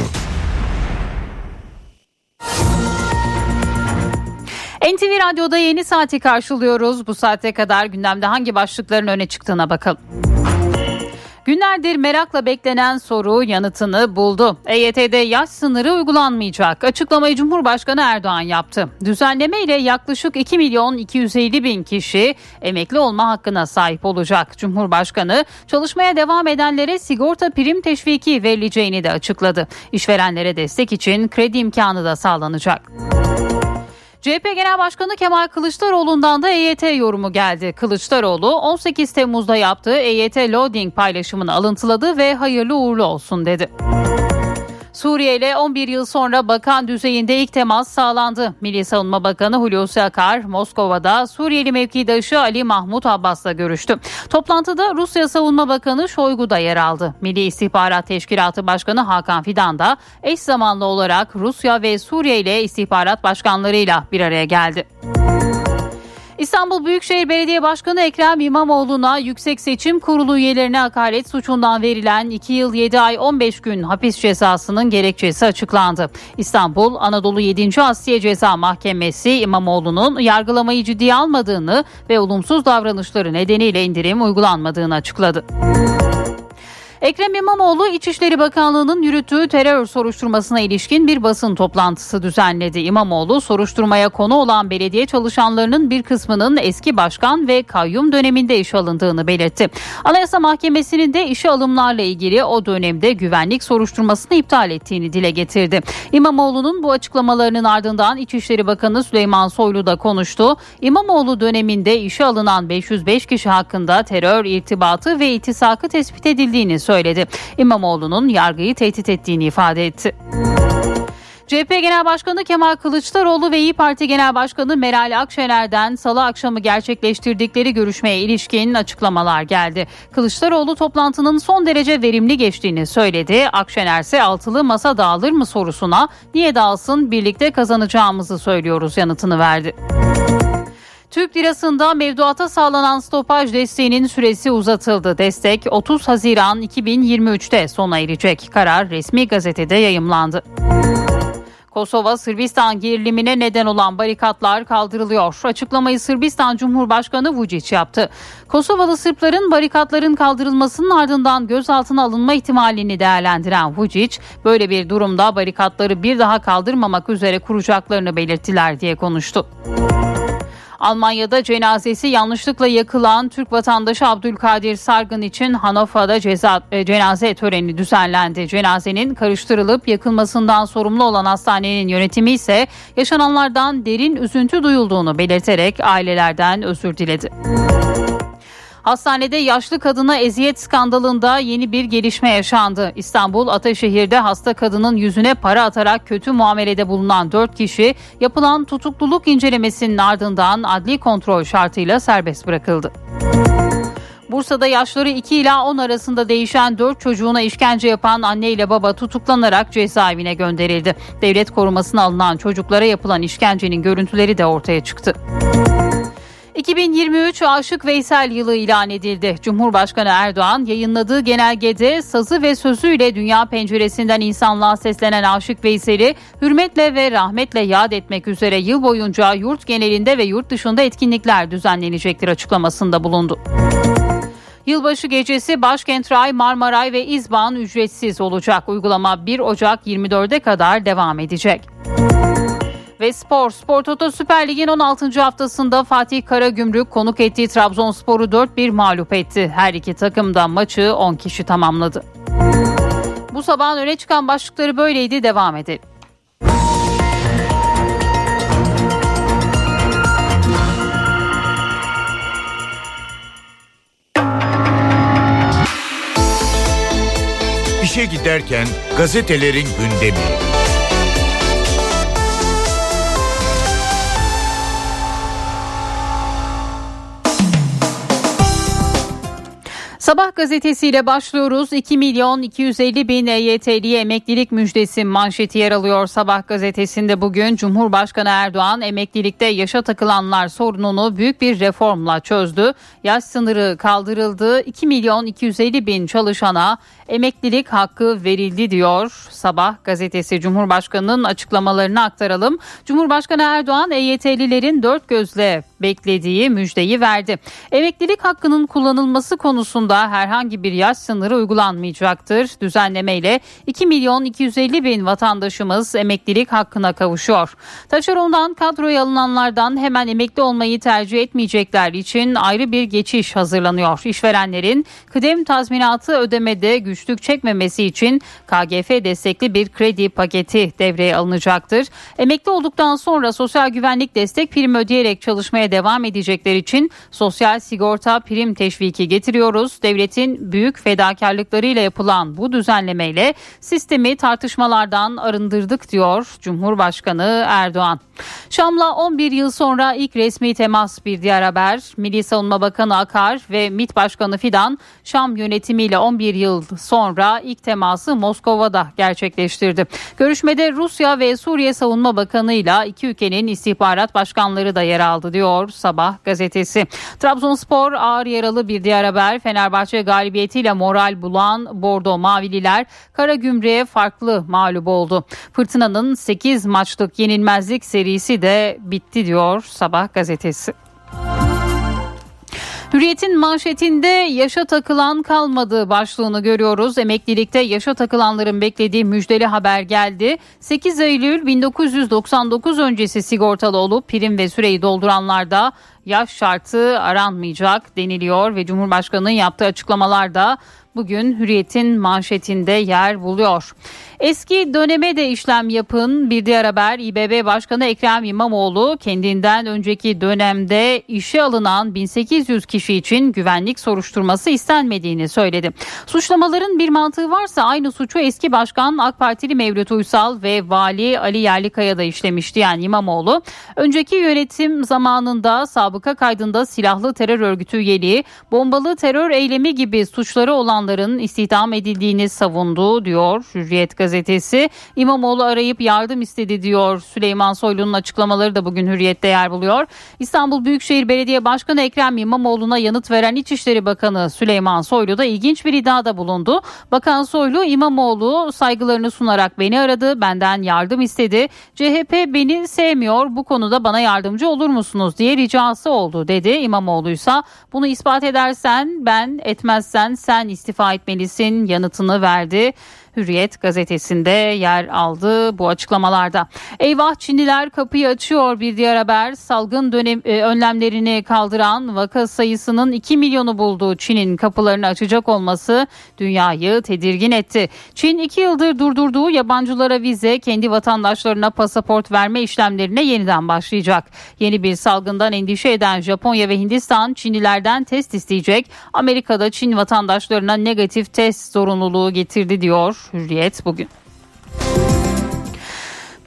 NTV Radyo'da yeni saati karşılıyoruz. Bu saate kadar gündemde hangi başlıkların öne çıktığına bakalım. Günlerdir merakla beklenen soru yanıtını buldu. EYT'de yaş sınırı uygulanmayacak. Açıklamayı Cumhurbaşkanı Erdoğan yaptı. Düzenleme ile yaklaşık 2 milyon 250 bin kişi emekli olma hakkına sahip olacak. Cumhurbaşkanı çalışmaya devam edenlere sigorta prim teşviki verileceğini de açıkladı. İşverenlere destek için kredi imkanı da sağlanacak. CHP Genel Başkanı Kemal Kılıçdaroğlu'ndan da EYT yorumu geldi. Kılıçdaroğlu 18 Temmuz'da yaptığı EYT loading paylaşımını alıntıladı ve hayırlı uğurlu olsun dedi. Suriye ile 11 yıl sonra bakan düzeyinde ilk temas sağlandı. Milli Savunma Bakanı Hulusi Akar Moskova'da Suriyeli mevkidaşı Ali Mahmut Abbas'la görüştü. Toplantıda Rusya Savunma Bakanı Şoygu da yer aldı. Milli İstihbarat Teşkilatı Başkanı Hakan Fidan da eş zamanlı olarak Rusya ve Suriye ile istihbarat başkanlarıyla bir araya geldi. İstanbul Büyükşehir Belediye Başkanı Ekrem İmamoğlu'na Yüksek Seçim Kurulu üyelerine hakaret suçundan verilen 2 yıl 7 ay 15 gün hapis cezasının gerekçesi açıklandı. İstanbul Anadolu 7. Asliye Ceza Mahkemesi İmamoğlu'nun yargılamayı ciddiye almadığını ve olumsuz davranışları nedeniyle indirim uygulanmadığını açıkladı. Ekrem İmamoğlu İçişleri Bakanlığı'nın yürüttüğü terör soruşturmasına ilişkin bir basın toplantısı düzenledi. İmamoğlu soruşturmaya konu olan belediye çalışanlarının bir kısmının eski başkan ve kayyum döneminde iş alındığını belirtti. Anayasa Mahkemesi'nin de işe alımlarla ilgili o dönemde güvenlik soruşturmasını iptal ettiğini dile getirdi. İmamoğlu'nun bu açıklamalarının ardından İçişleri Bakanı Süleyman Soylu da konuştu. İmamoğlu döneminde işe alınan 505 kişi hakkında terör irtibatı ve itisakı tespit edildiğini söyledi söyledi. İmamoğlu'nun yargıyı tehdit ettiğini ifade etti. CHP Genel Başkanı Kemal Kılıçdaroğlu ve İyi Parti Genel Başkanı Meral Akşener'den salı akşamı gerçekleştirdikleri görüşmeye ilişkin açıklamalar geldi. Kılıçdaroğlu toplantının son derece verimli geçtiğini söyledi. Akşener ise altılı masa dağılır mı sorusuna niye dağılsın birlikte kazanacağımızı söylüyoruz yanıtını verdi. Türk lirasında mevduata sağlanan stopaj desteğinin süresi uzatıldı. Destek 30 Haziran 2023'te sona erecek. Karar resmi gazetede yayımlandı. Kosova Sırbistan gerilimine neden olan barikatlar kaldırılıyor. Açıklamayı Sırbistan Cumhurbaşkanı Vučić yaptı. Kosovalı Sırpların barikatların kaldırılmasının ardından gözaltına alınma ihtimalini değerlendiren Vučić, böyle bir durumda barikatları bir daha kaldırmamak üzere kuracaklarını belirttiler diye konuştu. Almanya'da cenazesi yanlışlıkla yakılan Türk vatandaşı Abdülkadir Sargın için Hannover'da ceza, e, cenaze töreni düzenlendi. Cenazenin karıştırılıp yakılmasından sorumlu olan hastanenin yönetimi ise yaşananlardan derin üzüntü duyulduğunu belirterek ailelerden özür diledi. Hastanede yaşlı kadına eziyet skandalında yeni bir gelişme yaşandı. İstanbul Ataşehir'de hasta kadının yüzüne para atarak kötü muamelede bulunan 4 kişi yapılan tutukluluk incelemesinin ardından adli kontrol şartıyla serbest bırakıldı. Bursa'da yaşları 2 ila 10 arasında değişen 4 çocuğuna işkence yapan anne ile baba tutuklanarak cezaevine gönderildi. Devlet korumasına alınan çocuklara yapılan işkencenin görüntüleri de ortaya çıktı. 2023 Aşık Veysel yılı ilan edildi. Cumhurbaşkanı Erdoğan yayınladığı genelgede sazı ve sözüyle dünya penceresinden insanlığa seslenen Aşık Veysel'i hürmetle ve rahmetle yad etmek üzere yıl boyunca yurt genelinde ve yurt dışında etkinlikler düzenlenecektir açıklamasında bulundu. Yılbaşı gecesi başkent Ray, Marmaray ve İzban ücretsiz olacak. Uygulama 1 Ocak 24'e kadar devam edecek. Ve spor. Spor Toto Süper Lig'in 16. haftasında Fatih Karagümrük konuk ettiği Trabzonspor'u 4-1 mağlup etti. Her iki takım da maçı 10 kişi tamamladı. Bu sabahın öne çıkan başlıkları böyleydi. Devam edelim. İşe giderken gazetelerin gündemi. Sabah gazetesiyle başlıyoruz. 2 milyon 250 bin EYT'li emeklilik müjdesi manşeti yer alıyor. Sabah gazetesinde bugün Cumhurbaşkanı Erdoğan emeklilikte yaşa takılanlar sorununu büyük bir reformla çözdü. Yaş sınırı kaldırıldı. 2 milyon 250 bin çalışana emeklilik hakkı verildi diyor. Sabah gazetesi Cumhurbaşkanı'nın açıklamalarını aktaralım. Cumhurbaşkanı Erdoğan EYT'lilerin dört gözle beklediği müjdeyi verdi. Emeklilik hakkının kullanılması konusunda herhangi bir yaş sınırı uygulanmayacaktır. Düzenlemeyle 2 milyon 250 bin vatandaşımız emeklilik hakkına kavuşuyor. Taşerondan kadroya alınanlardan hemen emekli olmayı tercih etmeyecekler için ayrı bir geçiş hazırlanıyor. İşverenlerin kıdem tazminatı ödemede güçlük çekmemesi için KGF destekli bir kredi paketi devreye alınacaktır. Emekli olduktan sonra sosyal güvenlik destek prim ödeyerek çalışmaya devam edecekler için sosyal sigorta prim teşviki getiriyoruz. Devletin büyük fedakarlıklarıyla yapılan bu düzenlemeyle sistemi tartışmalardan arındırdık diyor Cumhurbaşkanı Erdoğan. Şam'la 11 yıl sonra ilk resmi temas bir diğer haber. Milli Savunma Bakanı Akar ve MİT Başkanı Fidan Şam yönetimiyle 11 yıl sonra ilk teması Moskova'da gerçekleştirdi. Görüşmede Rusya ve Suriye Savunma Bakanı ile iki ülkenin istihbarat başkanları da yer aldı diyor Sabah gazetesi. Trabzonspor ağır yaralı bir diğer haber. Fenerbahçe galibiyetiyle moral bulan Bordo Mavililer Karagümrük'e farklı mağlup oldu. Fırtınanın 8 maçlık yenilmezlik serisi de bitti diyor Sabah gazetesi. Hürriyet'in manşetinde yaşa takılan kalmadı başlığını görüyoruz. Emeklilikte yaşa takılanların beklediği müjdeli haber geldi. 8 Eylül 1999 öncesi sigortalı olup prim ve süreyi dolduranlarda yaş şartı aranmayacak deniliyor ve Cumhurbaşkanı'nın yaptığı açıklamalarda bugün Hürriyet'in manşetinde yer buluyor. Eski döneme de işlem yapın. Bir diğer haber İBB Başkanı Ekrem İmamoğlu kendinden önceki dönemde işe alınan 1800 kişi için güvenlik soruşturması istenmediğini söyledi. Suçlamaların bir mantığı varsa aynı suçu eski başkan AK Partili Mevlüt Uysal ve Vali Ali Yerlikaya da işlemişti yani İmamoğlu. Önceki yönetim zamanında sabıka kaydında silahlı terör örgütü üyeliği, bombalı terör eylemi gibi suçları olanların istihdam edildiğini savundu diyor Hürriyet gazetesi. İmamoğlu arayıp yardım istedi diyor. Süleyman Soylu'nun açıklamaları da bugün Hürriyet'te yer buluyor. İstanbul Büyükşehir Belediye Başkanı Ekrem İmamoğlu'na yanıt veren İçişleri Bakanı Süleyman Soylu da ilginç bir iddiada bulundu. Bakan Soylu İmamoğlu saygılarını sunarak beni aradı, benden yardım istedi. CHP beni sevmiyor, bu konuda bana yardımcı olur musunuz diye ricası oldu dedi. İmamoğlu ise bunu ispat edersen ben, etmezsen sen istifa etmelisin yanıtını verdi. Hürriyet gazetesinde yer aldı bu açıklamalarda. Eyvah Çinliler kapıyı açıyor bir diğer haber. Salgın dönem e, önlemlerini kaldıran vaka sayısının 2 milyonu bulduğu Çin'in kapılarını açacak olması dünyayı tedirgin etti. Çin 2 yıldır durdurduğu yabancılara vize, kendi vatandaşlarına pasaport verme işlemlerine yeniden başlayacak. Yeni bir salgından endişe eden Japonya ve Hindistan Çinlilerden test isteyecek. Amerika'da Çin vatandaşlarına negatif test zorunluluğu getirdi diyor Hürriyet bugün.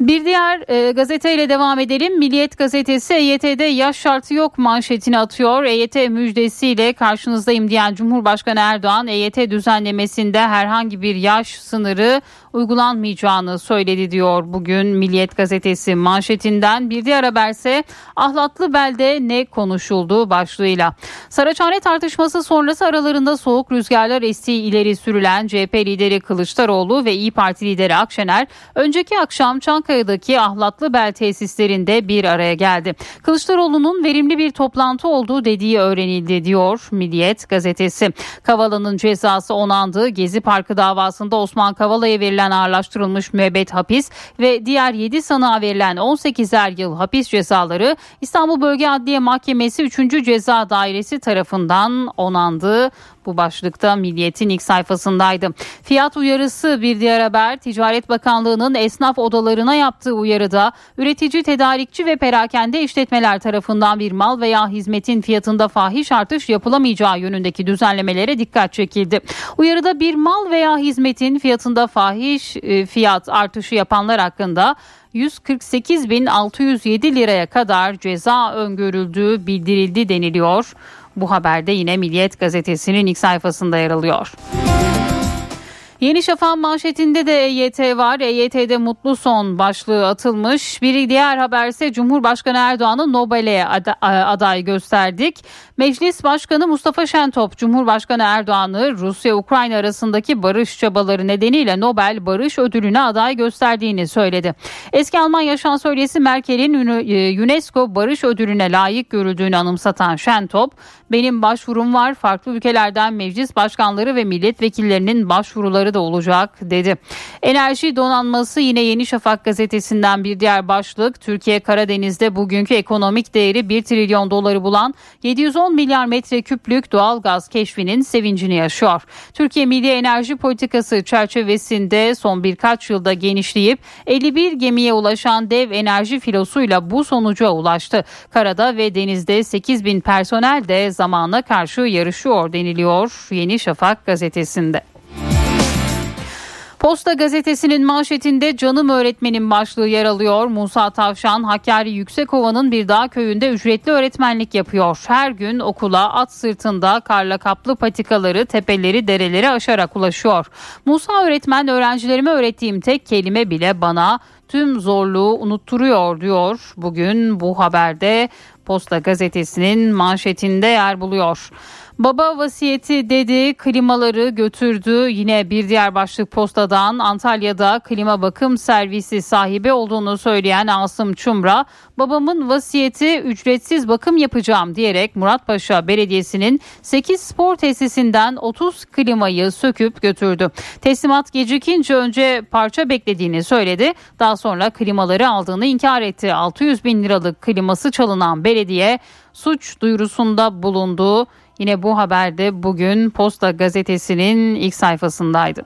Bir diğer e, gazeteyle devam edelim. Milliyet gazetesi EYT'de yaş şartı yok manşetini atıyor. EYT müjdesiyle karşınızdayım diyen Cumhurbaşkanı Erdoğan EYT düzenlemesinde herhangi bir yaş sınırı uygulanmayacağını söyledi diyor bugün Milliyet gazetesi manşetinden. Bir diğer haberse ahlatlı belde ne konuşuldu başlığıyla. Saraçhane tartışması sonrası aralarında soğuk rüzgarlar estiği ileri sürülen CHP lideri Kılıçdaroğlu ve İyi Parti lideri Akşener önceki akşam Çankaya'daki ahlatlı bel tesislerinde bir araya geldi. Kılıçdaroğlu'nun verimli bir toplantı olduğu dediği öğrenildi diyor Milliyet gazetesi. Kavala'nın cezası onandı. Gezi Parkı davasında Osman Kavala'ya verilen ağırlaştırılmış müebbet hapis ve diğer 7 sanığa verilen 18'er yıl hapis cezaları İstanbul Bölge Adliye Mahkemesi 3. Ceza Dairesi tarafından onandı. Bu başlıkta Milliyet'in ilk sayfasındaydı. Fiyat uyarısı bir diğer haber. Ticaret Bakanlığı'nın esnaf odalarına yaptığı uyarıda üretici, tedarikçi ve perakende işletmeler tarafından bir mal veya hizmetin fiyatında fahiş artış yapılamayacağı yönündeki düzenlemelere dikkat çekildi. Uyarıda bir mal veya hizmetin fiyatında fahiş e, fiyat artışı yapanlar hakkında 148.607 liraya kadar ceza öngörüldüğü bildirildi deniliyor Bu haberde yine Milliyet gazetesinin ilk sayfasında yer alıyor. Yeni Şafak manşetinde de EYT var. EYT'de mutlu son başlığı atılmış. Bir diğer haber ise Cumhurbaşkanı Erdoğan'ı Nobel'e aday gösterdik. Meclis Başkanı Mustafa Şentop, Cumhurbaşkanı Erdoğan'ı Rusya-Ukrayna arasındaki barış çabaları nedeniyle Nobel Barış Ödülü'ne aday gösterdiğini söyledi. Eski Almanya şansölyesi Merkel'in e, UNESCO Barış Ödülü'ne layık görüldüğünü anımsatan Şentop, benim başvurum var farklı ülkelerden meclis başkanları ve milletvekillerinin başvuruları da olacak dedi. Enerji donanması yine Yeni Şafak gazetesinden bir diğer başlık. Türkiye Karadeniz'de bugünkü ekonomik değeri 1 trilyon doları bulan 710 milyar metreküplük doğal gaz keşfinin sevincini yaşıyor. Türkiye Milli Enerji Politikası çerçevesinde son birkaç yılda genişleyip 51 gemiye ulaşan dev enerji filosuyla bu sonuca ulaştı. Karada ve denizde 8 bin personel de zamana karşı yarışıyor deniliyor Yeni Şafak gazetesinde. Posta gazetesinin manşetinde canım öğretmenin başlığı yer alıyor. Musa Tavşan Hakkari Yüksekova'nın bir dağ köyünde ücretli öğretmenlik yapıyor. Her gün okula at sırtında karla kaplı patikaları, tepeleri, dereleri aşarak ulaşıyor. Musa öğretmen öğrencilerime öğrettiğim tek kelime bile bana tüm zorluğu unutturuyor diyor. Bugün bu haberde Posta gazetesinin manşetinde yer buluyor. Baba vasiyeti dedi klimaları götürdü. Yine bir diğer başlık postadan Antalya'da klima bakım servisi sahibi olduğunu söyleyen Asım Çumra babamın vasiyeti ücretsiz bakım yapacağım diyerek Muratpaşa Belediyesi'nin 8 spor tesisinden 30 klimayı söküp götürdü. Teslimat gecikince önce parça beklediğini söyledi. Daha sonra klimaları aldığını inkar etti. 600 bin liralık kliması çalınan belediye suç duyurusunda bulundu. Yine bu haberde bugün Posta gazetesinin ilk sayfasındaydı.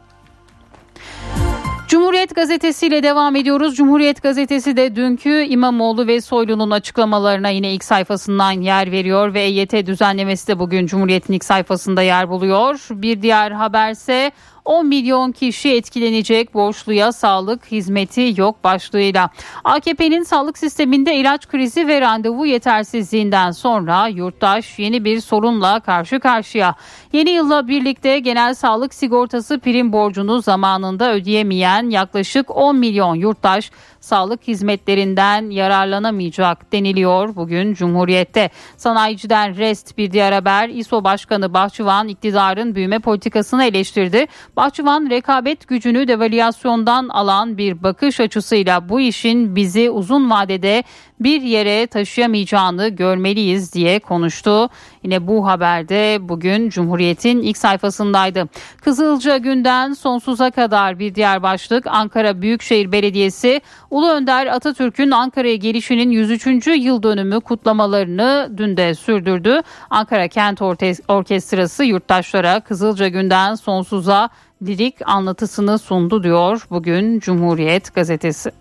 Cumhuriyet Gazetesi ile devam ediyoruz. Cumhuriyet Gazetesi de dünkü İmamoğlu ve Soylu'nun açıklamalarına yine ilk sayfasından yer veriyor ve EYT düzenlemesi de bugün Cumhuriyet'in ilk sayfasında yer buluyor. Bir diğer haberse 10 milyon kişi etkilenecek borçluya sağlık hizmeti yok başlığıyla. AKP'nin sağlık sisteminde ilaç krizi ve randevu yetersizliğinden sonra yurttaş yeni bir sorunla karşı karşıya. Yeni yılla birlikte genel sağlık sigortası prim borcunu zamanında ödeyemeyen yaklaşık 10 milyon yurttaş sağlık hizmetlerinden yararlanamayacak deniliyor bugün Cumhuriyet'te. Sanayiciden rest bir diğer haber İSO Başkanı Bahçıvan iktidarın büyüme politikasını eleştirdi. Bahçıvan rekabet gücünü devalüasyondan alan bir bakış açısıyla bu işin bizi uzun vadede bir yere taşıyamayacağını görmeliyiz diye konuştu. Yine bu haberde bugün Cumhuriyet'in ilk sayfasındaydı. Kızılca günden sonsuza kadar bir diğer başlık Ankara Büyükşehir Belediyesi Ulu Önder Atatürk'ün Ankara'ya gelişinin 103. yıl dönümü kutlamalarını dün de sürdürdü. Ankara Kent Orkestrası yurttaşlara Kızılca günden sonsuza lirik anlatısını sundu diyor bugün Cumhuriyet gazetesi.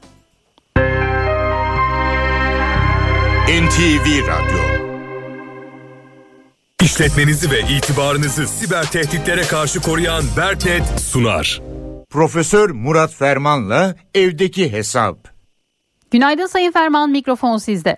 NTV Radyo İşletmenizi ve itibarınızı siber tehditlere karşı koruyan Bertet sunar. Profesör Murat Ferman'la evdeki hesap. Günaydın Sayın Ferman mikrofon sizde.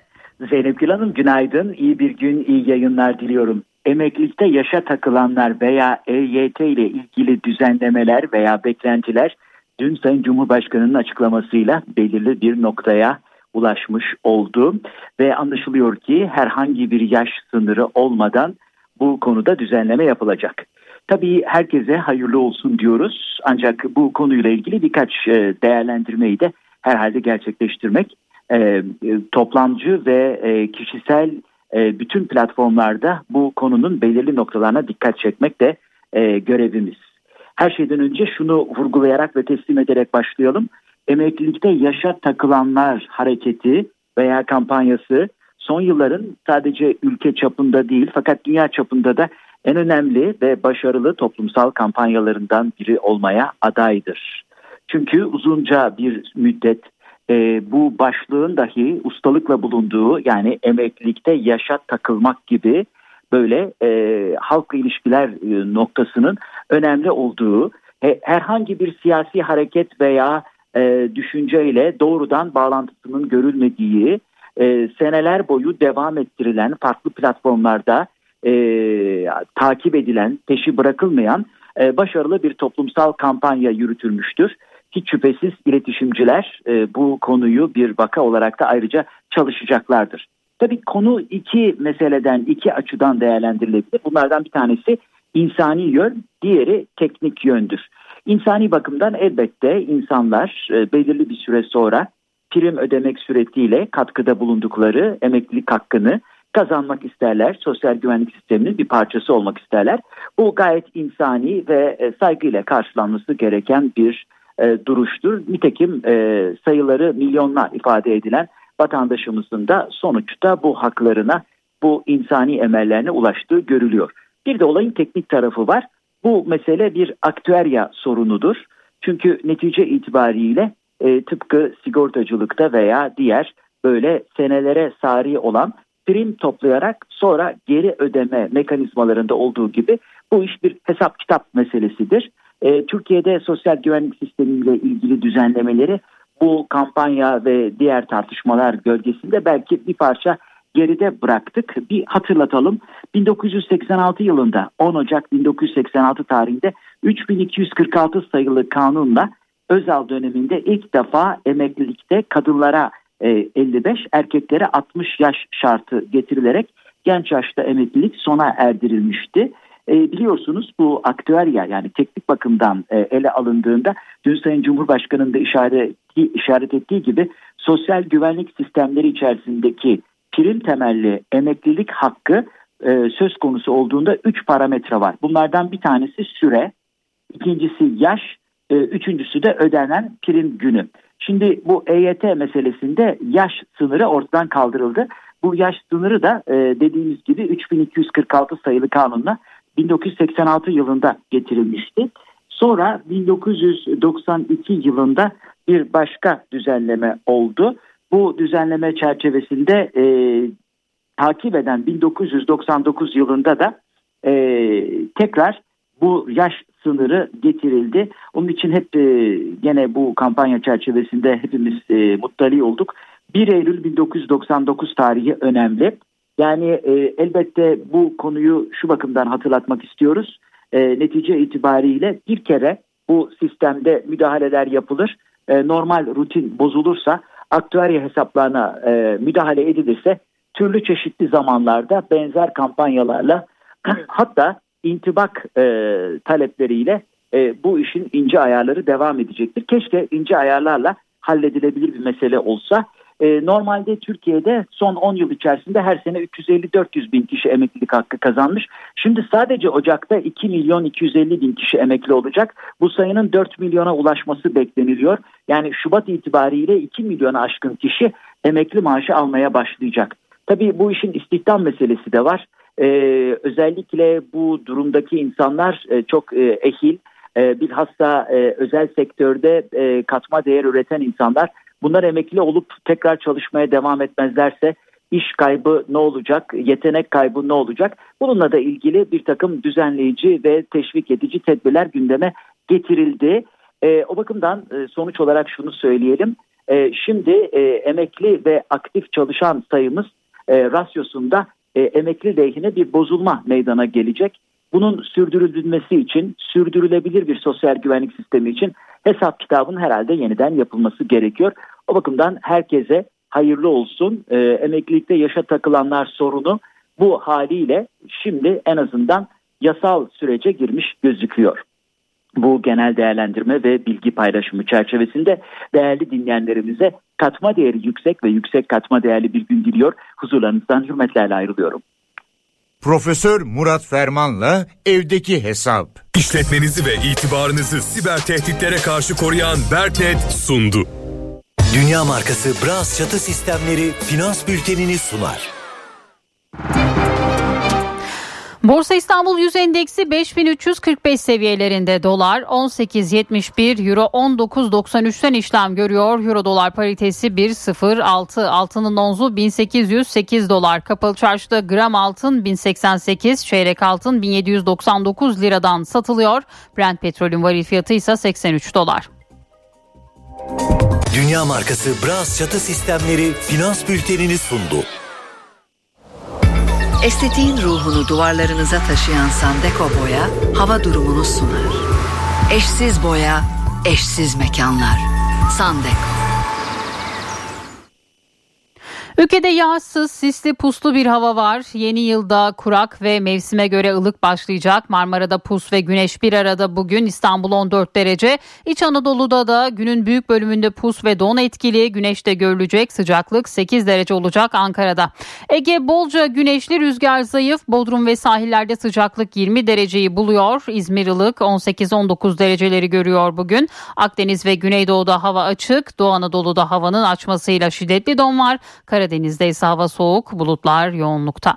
Zeynep Gül Hanım günaydın. İyi bir gün, iyi yayınlar diliyorum. Emeklilikte yaşa takılanlar veya EYT ile ilgili düzenlemeler veya beklentiler dün Sayın Cumhurbaşkanı'nın açıklamasıyla belirli bir noktaya ulaşmış oldu ve anlaşılıyor ki herhangi bir yaş sınırı olmadan bu konuda düzenleme yapılacak. Tabii herkese hayırlı olsun diyoruz ancak bu konuyla ilgili birkaç e, değerlendirmeyi de herhalde gerçekleştirmek e, e, toplamcı ve kişisel bütün platformlarda bu konunun belirli noktalarına dikkat çekmek de görevimiz. Her şeyden önce şunu vurgulayarak ve teslim ederek başlayalım. Emeklilikte yaşa takılanlar hareketi veya kampanyası son yılların sadece ülke çapında değil fakat dünya çapında da en önemli ve başarılı toplumsal kampanyalarından biri olmaya adaydır. Çünkü uzunca bir müddet e, bu başlığın dahi ustalıkla bulunduğu yani emeklilikte yaşa takılmak gibi böyle e, halkla ilişkiler e, noktasının önemli olduğu he, herhangi bir siyasi hareket veya e, düşünceyle doğrudan bağlantısının görülmediği e, seneler boyu devam ettirilen farklı platformlarda e, takip edilen, peşi bırakılmayan e, başarılı bir toplumsal kampanya yürütülmüştür. Hiç şüphesiz iletişimciler e, bu konuyu bir vaka olarak da ayrıca çalışacaklardır. Tabii konu iki meseleden, iki açıdan değerlendirilebilir. Bunlardan bir tanesi insani yön, diğeri teknik yöndür. İnsani bakımdan elbette insanlar e, belirli bir süre sonra prim ödemek suretiyle katkıda bulundukları emeklilik hakkını kazanmak isterler. Sosyal güvenlik sisteminin bir parçası olmak isterler. Bu gayet insani ve e, saygıyla karşılanması gereken bir e, duruştur. Nitekim e, sayıları milyonlar ifade edilen vatandaşımızın da sonuçta bu haklarına, bu insani emellerine ulaştığı görülüyor. Bir de olayın teknik tarafı var. Bu mesele bir aktüerya sorunudur. Çünkü netice itibariyle e, tıpkı sigortacılıkta veya diğer böyle senelere sari olan prim toplayarak sonra geri ödeme mekanizmalarında olduğu gibi bu iş bir hesap kitap meselesidir. E, Türkiye'de sosyal güvenlik sistemiyle ilgili düzenlemeleri bu kampanya ve diğer tartışmalar gölgesinde belki bir parça geride bıraktık. Bir hatırlatalım. 1986 yılında 10 Ocak 1986 tarihinde 3246 sayılı kanunla Özal döneminde ilk defa emeklilikte kadınlara 55, e, erkeklere 60 yaş şartı getirilerek genç yaşta emeklilik sona erdirilmişti. E, biliyorsunuz bu aktüerya yani teknik bakımdan e, ele alındığında dün Sayın Cumhurbaşkanı'nın da işaret, işaret ettiği gibi sosyal güvenlik sistemleri içerisindeki prim temelli emeklilik hakkı söz konusu olduğunda 3 parametre var. Bunlardan bir tanesi süre, ikincisi yaş, e, üçüncüsü de ödenen prim günü. Şimdi bu EYT meselesinde yaş sınırı ortadan kaldırıldı. Bu yaş sınırı da e, dediğimiz gibi 3246 sayılı kanunla 1986 yılında getirilmişti. Sonra 1992 yılında bir başka düzenleme oldu. Bu düzenleme çerçevesinde e, takip eden 1999 yılında da e, tekrar bu yaş sınırı getirildi. Onun için hep e, gene bu kampanya çerçevesinde hepimiz e, muttali olduk. 1 Eylül 1999 tarihi önemli. Yani e, elbette bu konuyu şu bakımdan hatırlatmak istiyoruz. E, netice itibariyle bir kere bu sistemde müdahaleler yapılır. E, normal rutin bozulursa aktüarya hesaplarına e, müdahale edilirse türlü çeşitli zamanlarda benzer kampanyalarla hatta intibak e, talepleriyle e, bu işin ince ayarları devam edecektir. Keşke ince ayarlarla halledilebilir bir mesele olsa. E, normalde Türkiye'de son 10 yıl içerisinde her sene 350-400 bin kişi emeklilik hakkı kazanmış. Şimdi sadece Ocak'ta 2 milyon 250 bin kişi emekli olacak. Bu sayının 4 milyona ulaşması bekleniliyor. Yani Şubat itibariyle 2 milyona aşkın kişi emekli maaşı almaya başlayacak. Tabii bu işin istihdam meselesi de var. Ee, özellikle bu durumdaki insanlar e, çok e, ehil, e, bilhassa e, özel sektörde e, katma değer üreten insanlar. Bunlar emekli olup tekrar çalışmaya devam etmezlerse iş kaybı ne olacak, yetenek kaybı ne olacak? Bununla da ilgili bir takım düzenleyici ve teşvik edici tedbirler gündeme getirildi. E, o bakımdan e, sonuç olarak şunu söyleyelim. E, şimdi e, emekli ve aktif çalışan sayımız e, rasyosunda e, emekli lehine bir bozulma meydana gelecek. Bunun sürdürülmesi için, sürdürülebilir bir sosyal güvenlik sistemi için hesap kitabın herhalde yeniden yapılması gerekiyor. O bakımdan herkese hayırlı olsun. E, emeklilikte yaşa takılanlar sorunu bu haliyle şimdi en azından yasal sürece girmiş gözüküyor. Bu genel değerlendirme ve bilgi paylaşımı çerçevesinde değerli dinleyenlerimize katma değeri yüksek ve yüksek katma değerli bir gün diliyor. Huzurlarınızdan hürmetlerle ayrılıyorum. Profesör Murat Ferman'la evdeki hesap. İşletmenizi ve itibarınızı siber tehditlere karşı koruyan Berknet sundu. Dünya markası Bras çatı sistemleri finans bültenini sunar. Borsa İstanbul Yüz Endeksi 5345 seviyelerinde dolar 18.71 euro 19.93'ten işlem görüyor. Euro dolar paritesi 1.06 altının onzu 1808 dolar. Kapalı çarşıda gram altın 1088 çeyrek altın 1799 liradan satılıyor. Brent petrolün varil fiyatı ise 83 dolar. Dünya markası Bras çatı sistemleri finans bültenini sundu. Estetiğin ruhunu duvarlarınıza taşıyan Sandeko boya hava durumunu sunar. Eşsiz boya, eşsiz mekanlar. Sandeko. Ülkede yağsız, sisli, puslu bir hava var. Yeni yılda kurak ve mevsime göre ılık başlayacak. Marmara'da pus ve güneş bir arada bugün İstanbul 14 derece. İç Anadolu'da da günün büyük bölümünde pus ve don etkili. Güneşte görülecek sıcaklık 8 derece olacak Ankara'da. Ege bolca güneşli rüzgar zayıf. Bodrum ve sahillerde sıcaklık 20 dereceyi buluyor. İzmir ılık 18-19 dereceleri görüyor bugün. Akdeniz ve Güneydoğu'da hava açık. Doğu Anadolu'da havanın açmasıyla şiddetli don var. Karadeniz Karadeniz'de ise hava soğuk, bulutlar yoğunlukta.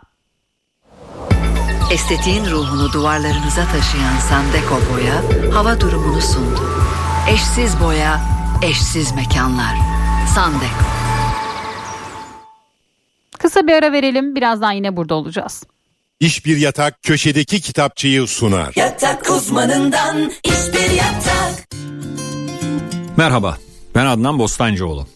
Estetiğin ruhunu duvarlarınıza taşıyan Sandeko boya hava durumunu sundu. Eşsiz boya, eşsiz mekanlar. Sandeko. Kısa bir ara verelim. Birazdan yine burada olacağız. İş bir yatak köşedeki kitapçıyı sunar. Yatak uzmanından iş bir yatak. Merhaba. Ben Adnan Bostancıoğlu.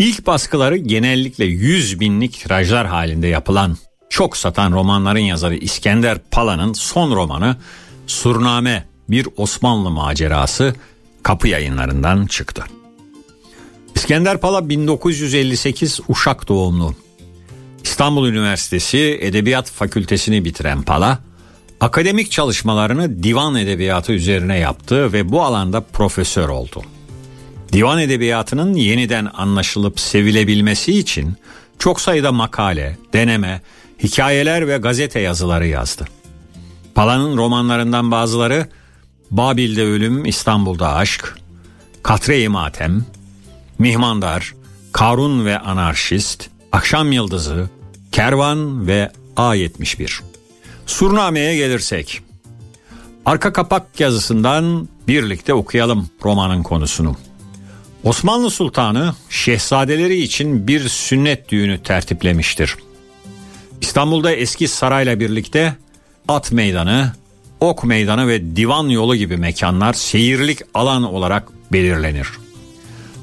İlk baskıları genellikle 100 binlik tirajlar halinde yapılan çok satan romanların yazarı İskender Pala'nın son romanı Surname Bir Osmanlı Macerası kapı yayınlarından çıktı. İskender Pala 1958 Uşak doğumlu. İstanbul Üniversitesi Edebiyat Fakültesini bitiren Pala, akademik çalışmalarını divan edebiyatı üzerine yaptı ve bu alanda profesör oldu. Divan edebiyatının yeniden anlaşılıp sevilebilmesi için çok sayıda makale, deneme, hikayeler ve gazete yazıları yazdı. Pala'nın romanlarından bazıları Babil'de Ölüm, İstanbul'da Aşk, Katre-i Matem, Mihmandar, Karun ve Anarşist, Akşam Yıldızı, Kervan ve A71. Surname'ye gelirsek, arka kapak yazısından birlikte okuyalım romanın konusunu. Osmanlı Sultanı şehzadeleri için bir sünnet düğünü tertiplemiştir. İstanbul'da eski sarayla birlikte at meydanı, ok meydanı ve divan yolu gibi mekanlar seyirlik alan olarak belirlenir.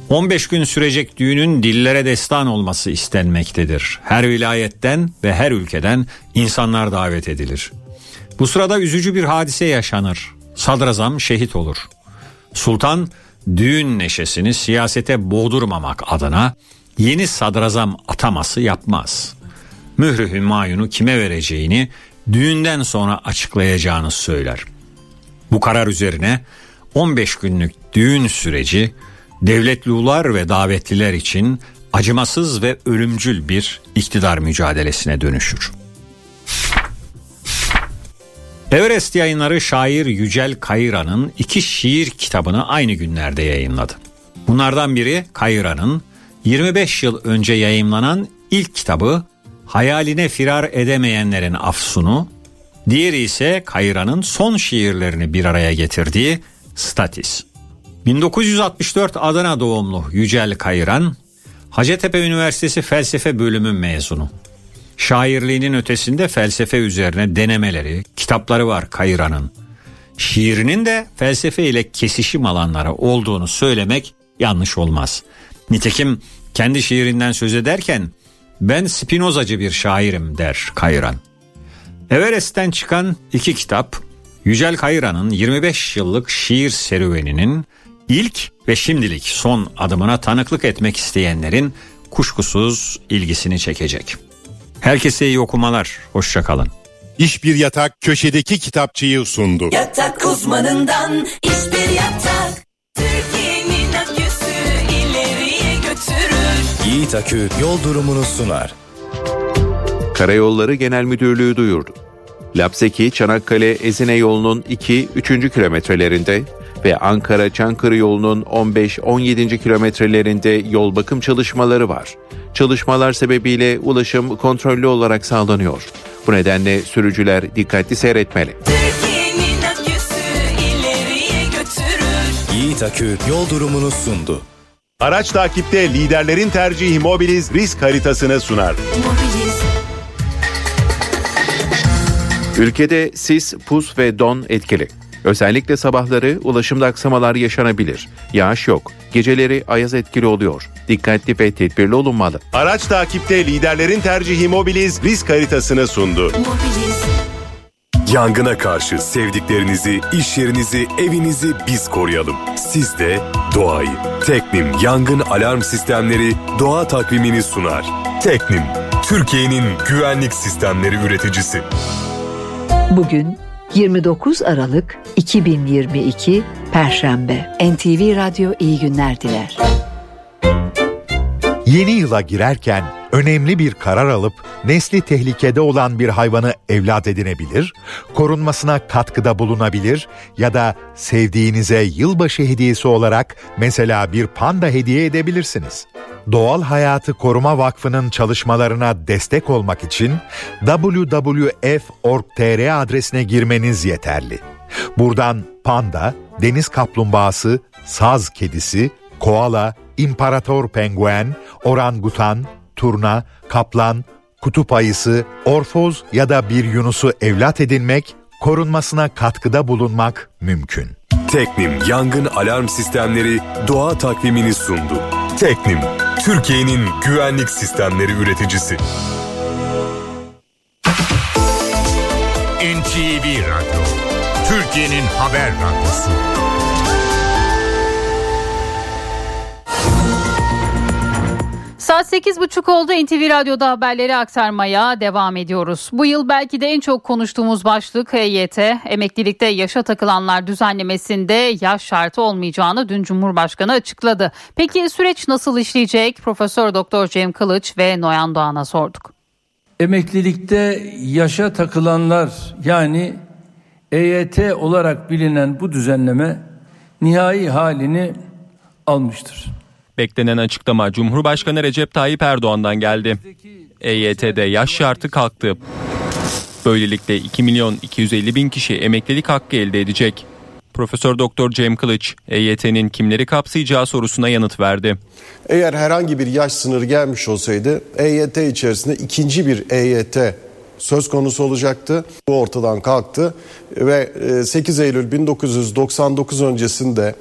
15 gün sürecek düğünün dillere destan olması istenmektedir. Her vilayetten ve her ülkeden insanlar davet edilir. Bu sırada üzücü bir hadise yaşanır. Sadrazam şehit olur. Sultan düğün neşesini siyasete boğdurmamak adına yeni sadrazam ataması yapmaz. Mührü Hümayun'u kime vereceğini düğünden sonra açıklayacağını söyler. Bu karar üzerine 15 günlük düğün süreci devletlular ve davetliler için acımasız ve ölümcül bir iktidar mücadelesine dönüşür. Everest yayınları şair Yücel Kayıra'nın iki şiir kitabını aynı günlerde yayınladı. Bunlardan biri Kayıra'nın 25 yıl önce yayımlanan ilk kitabı Hayaline Firar Edemeyenlerin Afsunu, diğeri ise Kayıra'nın son şiirlerini bir araya getirdiği Statis. 1964 Adana doğumlu Yücel Kayıran, Hacettepe Üniversitesi Felsefe Bölümü mezunu. Şairliğinin ötesinde felsefe üzerine denemeleri, kitapları var Kayıra'nın. Şiirinin de felsefe ile kesişim alanları olduğunu söylemek yanlış olmaz. Nitekim kendi şiirinden söz ederken ben Spinozacı bir şairim der Kayıran. Everest'ten çıkan iki kitap Yücel Kayıran'ın 25 yıllık şiir serüveninin ilk ve şimdilik son adımına tanıklık etmek isteyenlerin kuşkusuz ilgisini çekecek. Herkese iyi okumalar. Hoşçakalın. İş Bir Yatak köşedeki kitapçıyı sundu. Yatak uzmanından iş bir yatak. Türkiye'nin aküsü ileriye götürür. Yiğit Akü yol durumunu sunar. Karayolları Genel Müdürlüğü duyurdu. Lapseki Çanakkale Ezine yolunun 2-3. kilometrelerinde ve Ankara Çankırı yolunun 15-17. kilometrelerinde yol bakım çalışmaları var. Çalışmalar sebebiyle ulaşım kontrollü olarak sağlanıyor. Bu nedenle sürücüler dikkatli seyretmeli. Yiğit Akü yol durumunu sundu. Araç takipte liderlerin tercihi Mobiliz risk haritasını sunar. Ülkede sis, pus ve don etkili. Özellikle sabahları ulaşımda aksamalar yaşanabilir. Yağış yok. Geceleri ayaz etkili oluyor. Dikkatli ve tedbirli olunmalı. Araç takipte liderlerin tercihi Mobiliz risk haritasını sundu. Yangına karşı sevdiklerinizi, iş yerinizi, evinizi biz koruyalım. Siz de doğayı. Teknim Yangın Alarm Sistemleri doğa takvimini sunar. Teknim, Türkiye'nin güvenlik sistemleri üreticisi. Bugün 29 Aralık 2022 Perşembe. NTV Radyo iyi günler diler. Yeni yıla girerken önemli bir karar alıp nesli tehlikede olan bir hayvanı evlat edinebilir, korunmasına katkıda bulunabilir ya da sevdiğinize yılbaşı hediyesi olarak mesela bir panda hediye edebilirsiniz. Doğal Hayatı Koruma Vakfı'nın çalışmalarına destek olmak için www.org.tr adresine girmeniz yeterli. Buradan panda, deniz kaplumbağası, saz kedisi, koala, imparator penguen, orangutan, turna, kaplan, kutup ayısı, orfoz ya da bir yunusu evlat edinmek, korunmasına katkıda bulunmak mümkün. Teknim Yangın Alarm Sistemleri doğa takvimini sundu. Teknim, Türkiye'nin güvenlik sistemleri üreticisi. NTV Radyo, Türkiye'nin haber radyosu. Saat 8.30 oldu NTV Radyo'da haberleri aktarmaya devam ediyoruz. Bu yıl belki de en çok konuştuğumuz başlık EYT. Emeklilikte yaşa takılanlar düzenlemesinde yaş şartı olmayacağını dün Cumhurbaşkanı açıkladı. Peki süreç nasıl işleyecek? Profesör Doktor Cem Kılıç ve Noyan Doğan'a sorduk. Emeklilikte yaşa takılanlar yani EYT olarak bilinen bu düzenleme nihai halini almıştır. Beklenen açıklama Cumhurbaşkanı Recep Tayyip Erdoğan'dan geldi. EYT'de yaş şartı kalktı. Böylelikle 2 milyon 250 bin kişi emeklilik hakkı elde edecek. Profesör Doktor Cem Kılıç, EYT'nin kimleri kapsayacağı sorusuna yanıt verdi. Eğer herhangi bir yaş sınırı gelmiş olsaydı EYT içerisinde ikinci bir EYT söz konusu olacaktı. Bu ortadan kalktı ve 8 Eylül 1999 öncesinde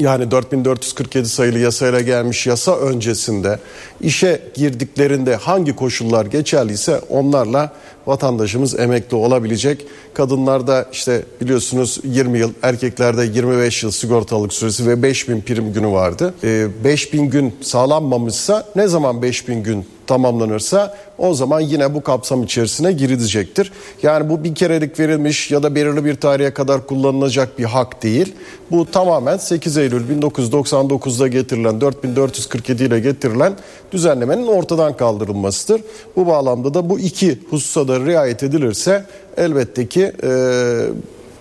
yani 4447 sayılı yasayla gelmiş yasa öncesinde işe girdiklerinde hangi koşullar geçerliyse onlarla vatandaşımız emekli olabilecek. Kadınlarda işte biliyorsunuz 20 yıl, erkeklerde 25 yıl sigortalık süresi ve 5000 prim günü vardı. Ee, 5000 gün sağlanmamışsa ne zaman 5000 gün tamamlanırsa o zaman yine bu kapsam içerisine girilecektir. Yani bu bir kerelik verilmiş ya da belirli bir tarihe kadar kullanılacak bir hak değil. Bu tamamen 8 Eylül 1999'da getirilen 4447 ile getirilen düzenlemenin ortadan kaldırılmasıdır. Bu bağlamda da bu iki hususa da riayet edilirse elbette ki e,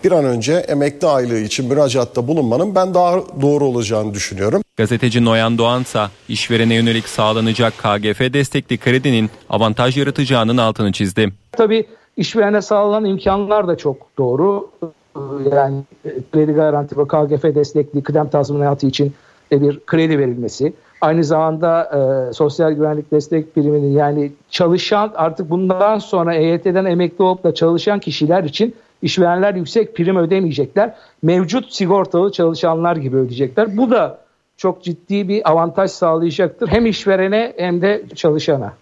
bir an önce emekli aylığı için müracaatta bulunmanın ben daha doğru olacağını düşünüyorum. Gazeteci Noyan Doğansa işverene yönelik sağlanacak KGF destekli kredinin avantaj yaratacağının altını çizdi. Tabii işverene sağlanan imkanlar da çok doğru. Yani kredi garanti ve KGF destekli kıdem tazminatı için bir kredi verilmesi. Aynı zamanda e, sosyal güvenlik destek priminin yani çalışan artık bundan sonra EYT'den emekli olup da çalışan kişiler için işverenler yüksek prim ödemeyecekler. Mevcut sigortalı çalışanlar gibi ödeyecekler. Bu da çok ciddi bir avantaj sağlayacaktır. Hem işverene hem de çalışana.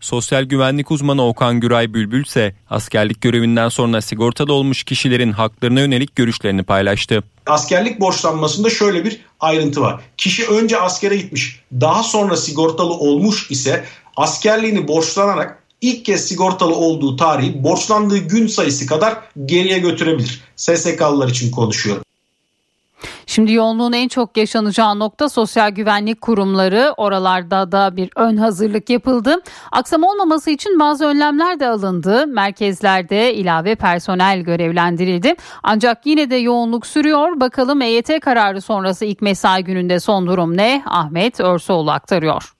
Sosyal güvenlik uzmanı Okan Güray Bülbül ise askerlik görevinden sonra sigortalı olmuş kişilerin haklarına yönelik görüşlerini paylaştı. Askerlik borçlanmasında şöyle bir ayrıntı var. Kişi önce askere gitmiş, daha sonra sigortalı olmuş ise askerliğini borçlanarak ilk kez sigortalı olduğu tarihi borçlandığı gün sayısı kadar geriye götürebilir. SSK'lılar için konuşuyorum. Şimdi yoğunluğun en çok yaşanacağı nokta sosyal güvenlik kurumları. Oralarda da bir ön hazırlık yapıldı. Aksam olmaması için bazı önlemler de alındı. Merkezlerde ilave personel görevlendirildi. Ancak yine de yoğunluk sürüyor. Bakalım EYT kararı sonrası ilk mesai gününde son durum ne? Ahmet Örsoğlu aktarıyor.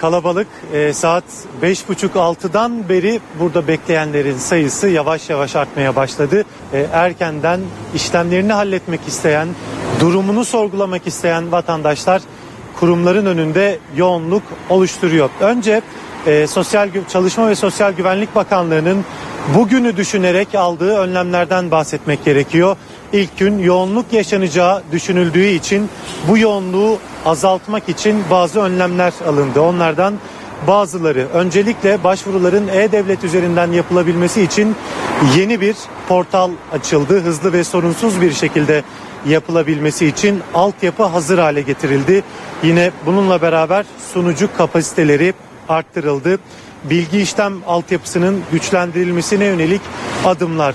Kalabalık e, saat 5.30-6'dan beri burada bekleyenlerin sayısı yavaş yavaş artmaya başladı. E, erkenden işlemlerini halletmek isteyen, durumunu sorgulamak isteyen vatandaşlar kurumların önünde yoğunluk oluşturuyor. Önce e, Sosyal Çalışma ve Sosyal Güvenlik Bakanlığı'nın bugünü düşünerek aldığı önlemlerden bahsetmek gerekiyor. ilk gün yoğunluk yaşanacağı düşünüldüğü için bu yoğunluğu azaltmak için bazı önlemler alındı. Onlardan bazıları öncelikle başvuruların e-devlet üzerinden yapılabilmesi için yeni bir portal açıldı. Hızlı ve sorunsuz bir şekilde yapılabilmesi için altyapı hazır hale getirildi. Yine bununla beraber sunucu kapasiteleri arttırıldı. Bilgi işlem altyapısının güçlendirilmesine yönelik adımlar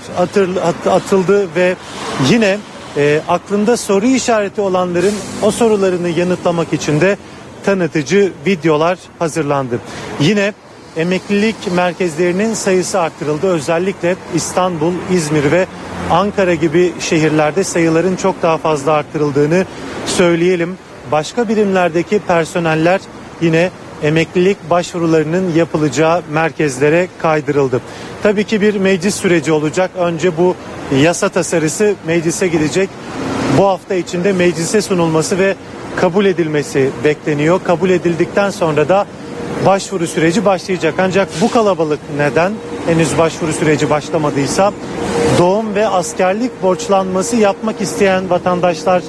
atıldı ve yine e, aklında soru işareti olanların o sorularını yanıtlamak için de tanıtıcı videolar hazırlandı. Yine emeklilik merkezlerinin sayısı arttırıldı. Özellikle İstanbul, İzmir ve Ankara gibi şehirlerde sayıların çok daha fazla arttırıldığını söyleyelim. Başka birimlerdeki personeller yine emeklilik başvurularının yapılacağı merkezlere kaydırıldı. Tabii ki bir meclis süreci olacak. Önce bu yasa tasarısı meclise gidecek. Bu hafta içinde meclise sunulması ve kabul edilmesi bekleniyor. Kabul edildikten sonra da başvuru süreci başlayacak. Ancak bu kalabalık neden henüz başvuru süreci başlamadıysa ve askerlik borçlanması yapmak isteyen vatandaşlar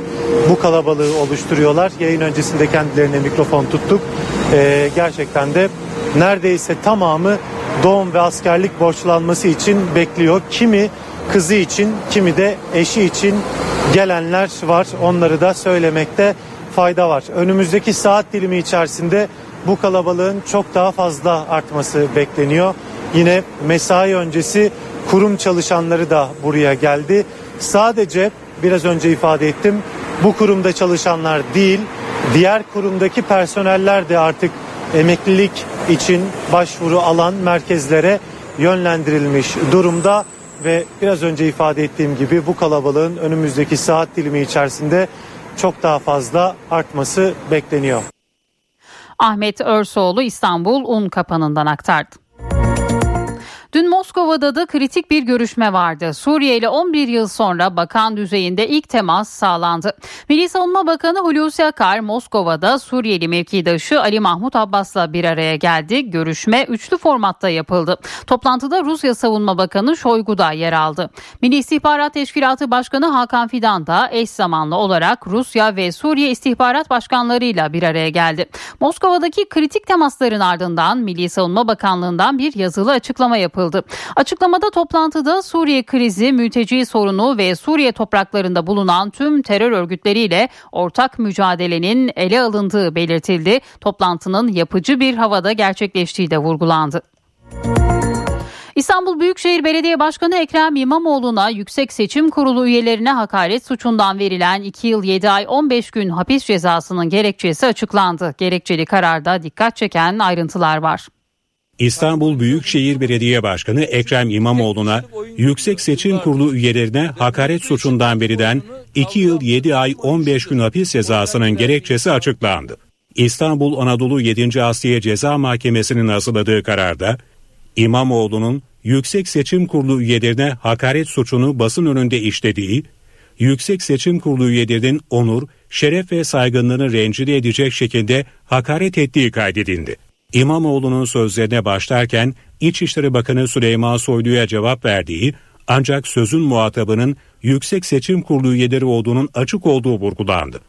bu kalabalığı oluşturuyorlar. Yayın öncesinde kendilerine mikrofon tuttuk. Ee, gerçekten de neredeyse tamamı doğum ve askerlik borçlanması için bekliyor. Kimi kızı için, kimi de eşi için gelenler var. Onları da söylemekte fayda var. Önümüzdeki saat dilimi içerisinde bu kalabalığın çok daha fazla artması bekleniyor. Yine mesai öncesi kurum çalışanları da buraya geldi. Sadece biraz önce ifade ettim bu kurumda çalışanlar değil diğer kurumdaki personeller de artık emeklilik için başvuru alan merkezlere yönlendirilmiş durumda ve biraz önce ifade ettiğim gibi bu kalabalığın önümüzdeki saat dilimi içerisinde çok daha fazla artması bekleniyor. Ahmet Örsoğlu İstanbul Un Kapanı'ndan aktardı. Dün Moskova'da da kritik bir görüşme vardı. Suriye ile 11 yıl sonra bakan düzeyinde ilk temas sağlandı. Milli Savunma Bakanı Hulusi Akar Moskova'da Suriyeli mevkidaşı Ali Mahmut Abbas'la bir araya geldi. Görüşme üçlü formatta yapıldı. Toplantıda Rusya Savunma Bakanı Şoygu da yer aldı. Milli İstihbarat Teşkilatı Başkanı Hakan Fidan da eş zamanlı olarak Rusya ve Suriye istihbarat başkanlarıyla bir araya geldi. Moskova'daki kritik temasların ardından Milli Savunma Bakanlığı'ndan bir yazılı açıklama yapıldı yapıldı. Açıklamada toplantıda Suriye krizi, mülteci sorunu ve Suriye topraklarında bulunan tüm terör örgütleriyle ortak mücadelenin ele alındığı belirtildi. Toplantının yapıcı bir havada gerçekleştiği de vurgulandı. İstanbul Büyükşehir Belediye Başkanı Ekrem İmamoğlu'na Yüksek Seçim Kurulu üyelerine hakaret suçundan verilen 2 yıl 7 ay 15 gün hapis cezasının gerekçesi açıklandı. Gerekçeli kararda dikkat çeken ayrıntılar var. İstanbul Büyükşehir Belediye Başkanı Ekrem İmamoğlu'na Yüksek Seçim Kurulu üyelerine hakaret suçundan verilen 2 yıl 7 ay 15 gün hapis cezasının gerekçesi açıklandı. İstanbul Anadolu 7. Asliye Ceza Mahkemesi'nin hazırladığı kararda İmamoğlu'nun Yüksek Seçim Kurulu üyelerine hakaret suçunu basın önünde işlediği, Yüksek Seçim Kurulu üyelerinin onur, şeref ve saygınlığını rencide edecek şekilde hakaret ettiği kaydedildi. İmamoğlu'nun sözlerine başlarken İçişleri Bakanı Süleyman Soylu'ya cevap verdiği ancak sözün muhatabının Yüksek Seçim Kurulu üyeleri olduğunun açık olduğu vurgulandı.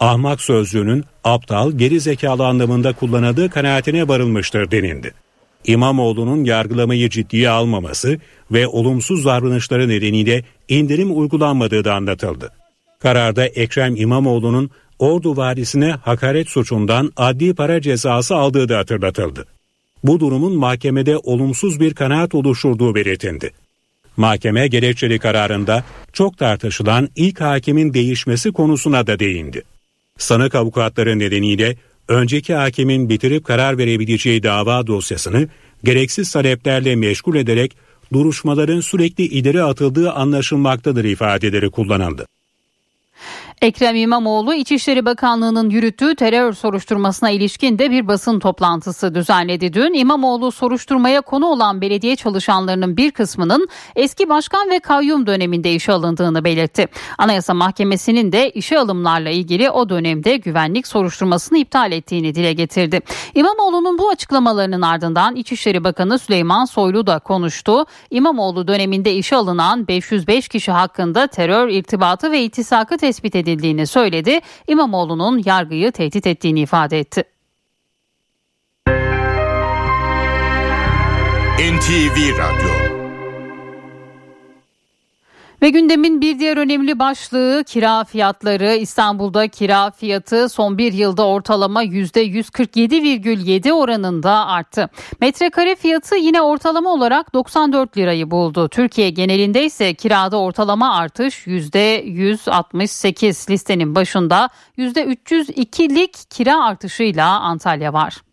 Ahmak sözlüğünün aptal, geri zekalı anlamında kullanıldığı kanaatine varılmıştır denildi. İmamoğlu'nun yargılamayı ciddiye almaması ve olumsuz davranışları nedeniyle indirim uygulanmadığı da anlatıldı. Kararda Ekrem İmamoğlu'nun Ordu valisine hakaret suçundan adli para cezası aldığı da hatırlatıldı. Bu durumun mahkemede olumsuz bir kanaat oluşturduğu belirtildi. Mahkeme gerekçeli kararında çok tartışılan ilk hakimin değişmesi konusuna da değindi. Sanık avukatları nedeniyle önceki hakimin bitirip karar verebileceği dava dosyasını gereksiz taleplerle meşgul ederek duruşmaların sürekli ileri atıldığı anlaşılmaktadır ifadeleri kullanıldı. Ekrem İmamoğlu İçişleri Bakanlığı'nın yürüttüğü terör soruşturmasına ilişkin de bir basın toplantısı düzenledi dün. İmamoğlu soruşturmaya konu olan belediye çalışanlarının bir kısmının eski başkan ve kayyum döneminde işe alındığını belirtti. Anayasa Mahkemesi'nin de işe alımlarla ilgili o dönemde güvenlik soruşturmasını iptal ettiğini dile getirdi. İmamoğlu'nun bu açıklamalarının ardından İçişleri Bakanı Süleyman Soylu da konuştu. İmamoğlu döneminde işe alınan 505 kişi hakkında terör irtibatı ve itisakı tespit edildi edildiğini söyledi. İmamoğlu'nun yargıyı tehdit ettiğini ifade etti. NTV Radyo ve gündemin bir diğer önemli başlığı kira fiyatları. İstanbul'da kira fiyatı son bir yılda ortalama %147,7 oranında arttı. Metrekare fiyatı yine ortalama olarak 94 lirayı buldu. Türkiye genelinde ise kirada ortalama artış %168 listenin başında %302'lik kira artışıyla Antalya var.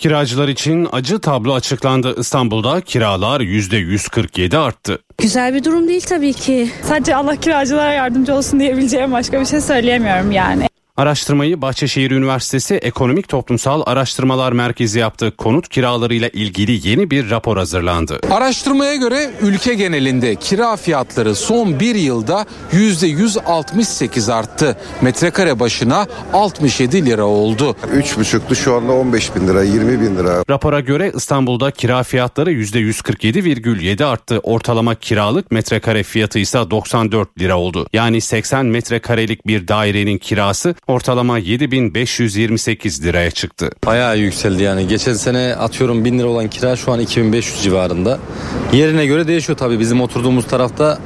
Kiracılar için acı tablo açıklandı. İstanbul'da kiralar %147 arttı. Güzel bir durum değil tabii ki. Sadece Allah kiracılara yardımcı olsun diyebileceğim başka bir şey söyleyemiyorum yani. Araştırmayı Bahçeşehir Üniversitesi Ekonomik Toplumsal Araştırmalar Merkezi yaptı. Konut kiralarıyla ilgili yeni bir rapor hazırlandı. Araştırmaya göre ülke genelinde kira fiyatları son bir yılda %168 arttı. Metrekare başına 67 lira oldu. 3,5'tu şu anda 15 bin lira 20 bin lira. Rapora göre İstanbul'da kira fiyatları %147,7 arttı. Ortalama kiralık metrekare fiyatı ise 94 lira oldu. Yani 80 metrekarelik bir dairenin kirası ortalama 7528 liraya çıktı. Bayağı yükseldi yani. Geçen sene atıyorum 1000 lira olan kira şu an 2500 civarında. Yerine göre değişiyor tabii. Bizim oturduğumuz tarafta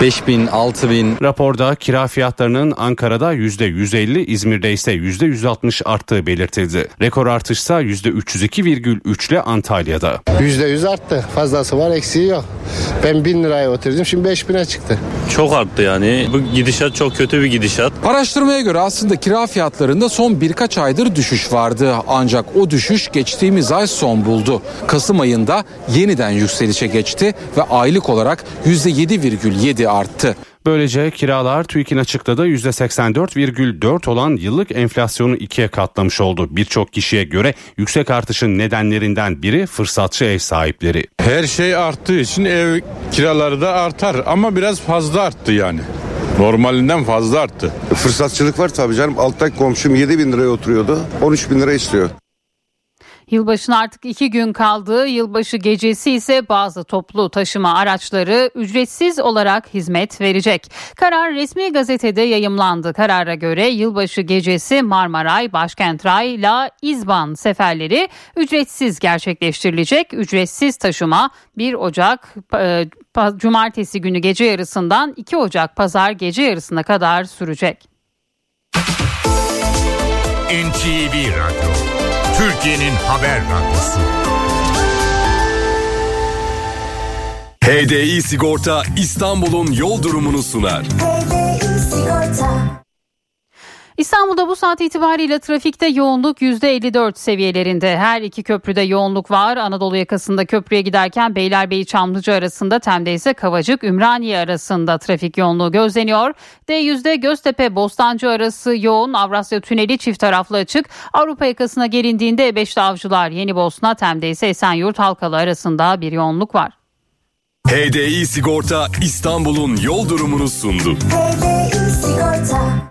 5 bin, 6 bin. Raporda kira fiyatlarının Ankara'da %150, İzmir'de ise %160 arttığı belirtildi. Rekor artışsa %302,3 ile Antalya'da. %100 arttı. Fazlası var, eksiği yok. Ben 1000 liraya oturdum, şimdi 5000'e çıktı. Çok arttı yani. Bu gidişat çok kötü bir gidişat. Araştırmaya göre aslında kira fiyatlarında son birkaç aydır düşüş vardı. Ancak o düşüş geçtiğimiz ay son buldu. Kasım ayında yeniden yükselişe geçti ve aylık olarak %7,7 arttı. Böylece kiralar TÜİK'in açıkladığı %84,4 olan yıllık enflasyonu ikiye katlamış oldu. Birçok kişiye göre yüksek artışın nedenlerinden biri fırsatçı ev sahipleri. Her şey arttığı için ev kiraları da artar ama biraz fazla arttı yani. Normalinden fazla arttı. Fırsatçılık var tabii canım. Alttaki komşum 7 bin liraya oturuyordu. 13 bin lira istiyor. Yılbaşına artık iki gün kaldı. Yılbaşı gecesi ise bazı toplu taşıma araçları ücretsiz olarak hizmet verecek. Karar resmi gazetede yayımlandı. Karara göre yılbaşı gecesi Marmaray, Başkent Ray ile İzban seferleri ücretsiz gerçekleştirilecek. Ücretsiz taşıma 1 Ocak e, Cumartesi günü gece yarısından 2 Ocak Pazar gece yarısına kadar sürecek. NTV Radyo Türkiye'nin haber radyosu. HDI Sigorta İstanbul'un yol durumunu sunar. HDI Sigorta İstanbul'da bu saat itibariyle trafikte yoğunluk %54 seviyelerinde. Her iki köprüde yoğunluk var. Anadolu yakasında köprüye giderken Beylerbeyi Çamlıca arasında Tem'de ise Kavacık Ümraniye arasında trafik yoğunluğu gözleniyor. D100'de Göztepe Bostancı arası yoğun. Avrasya Tüneli çift taraflı açık. Avrupa yakasına gelindiğinde E5'te Avcılar Yeni Bosna Tem'de ise Esenyurt Halkalı arasında bir yoğunluk var. HDI Sigorta İstanbul'un yol durumunu sundu. HDI Sigorta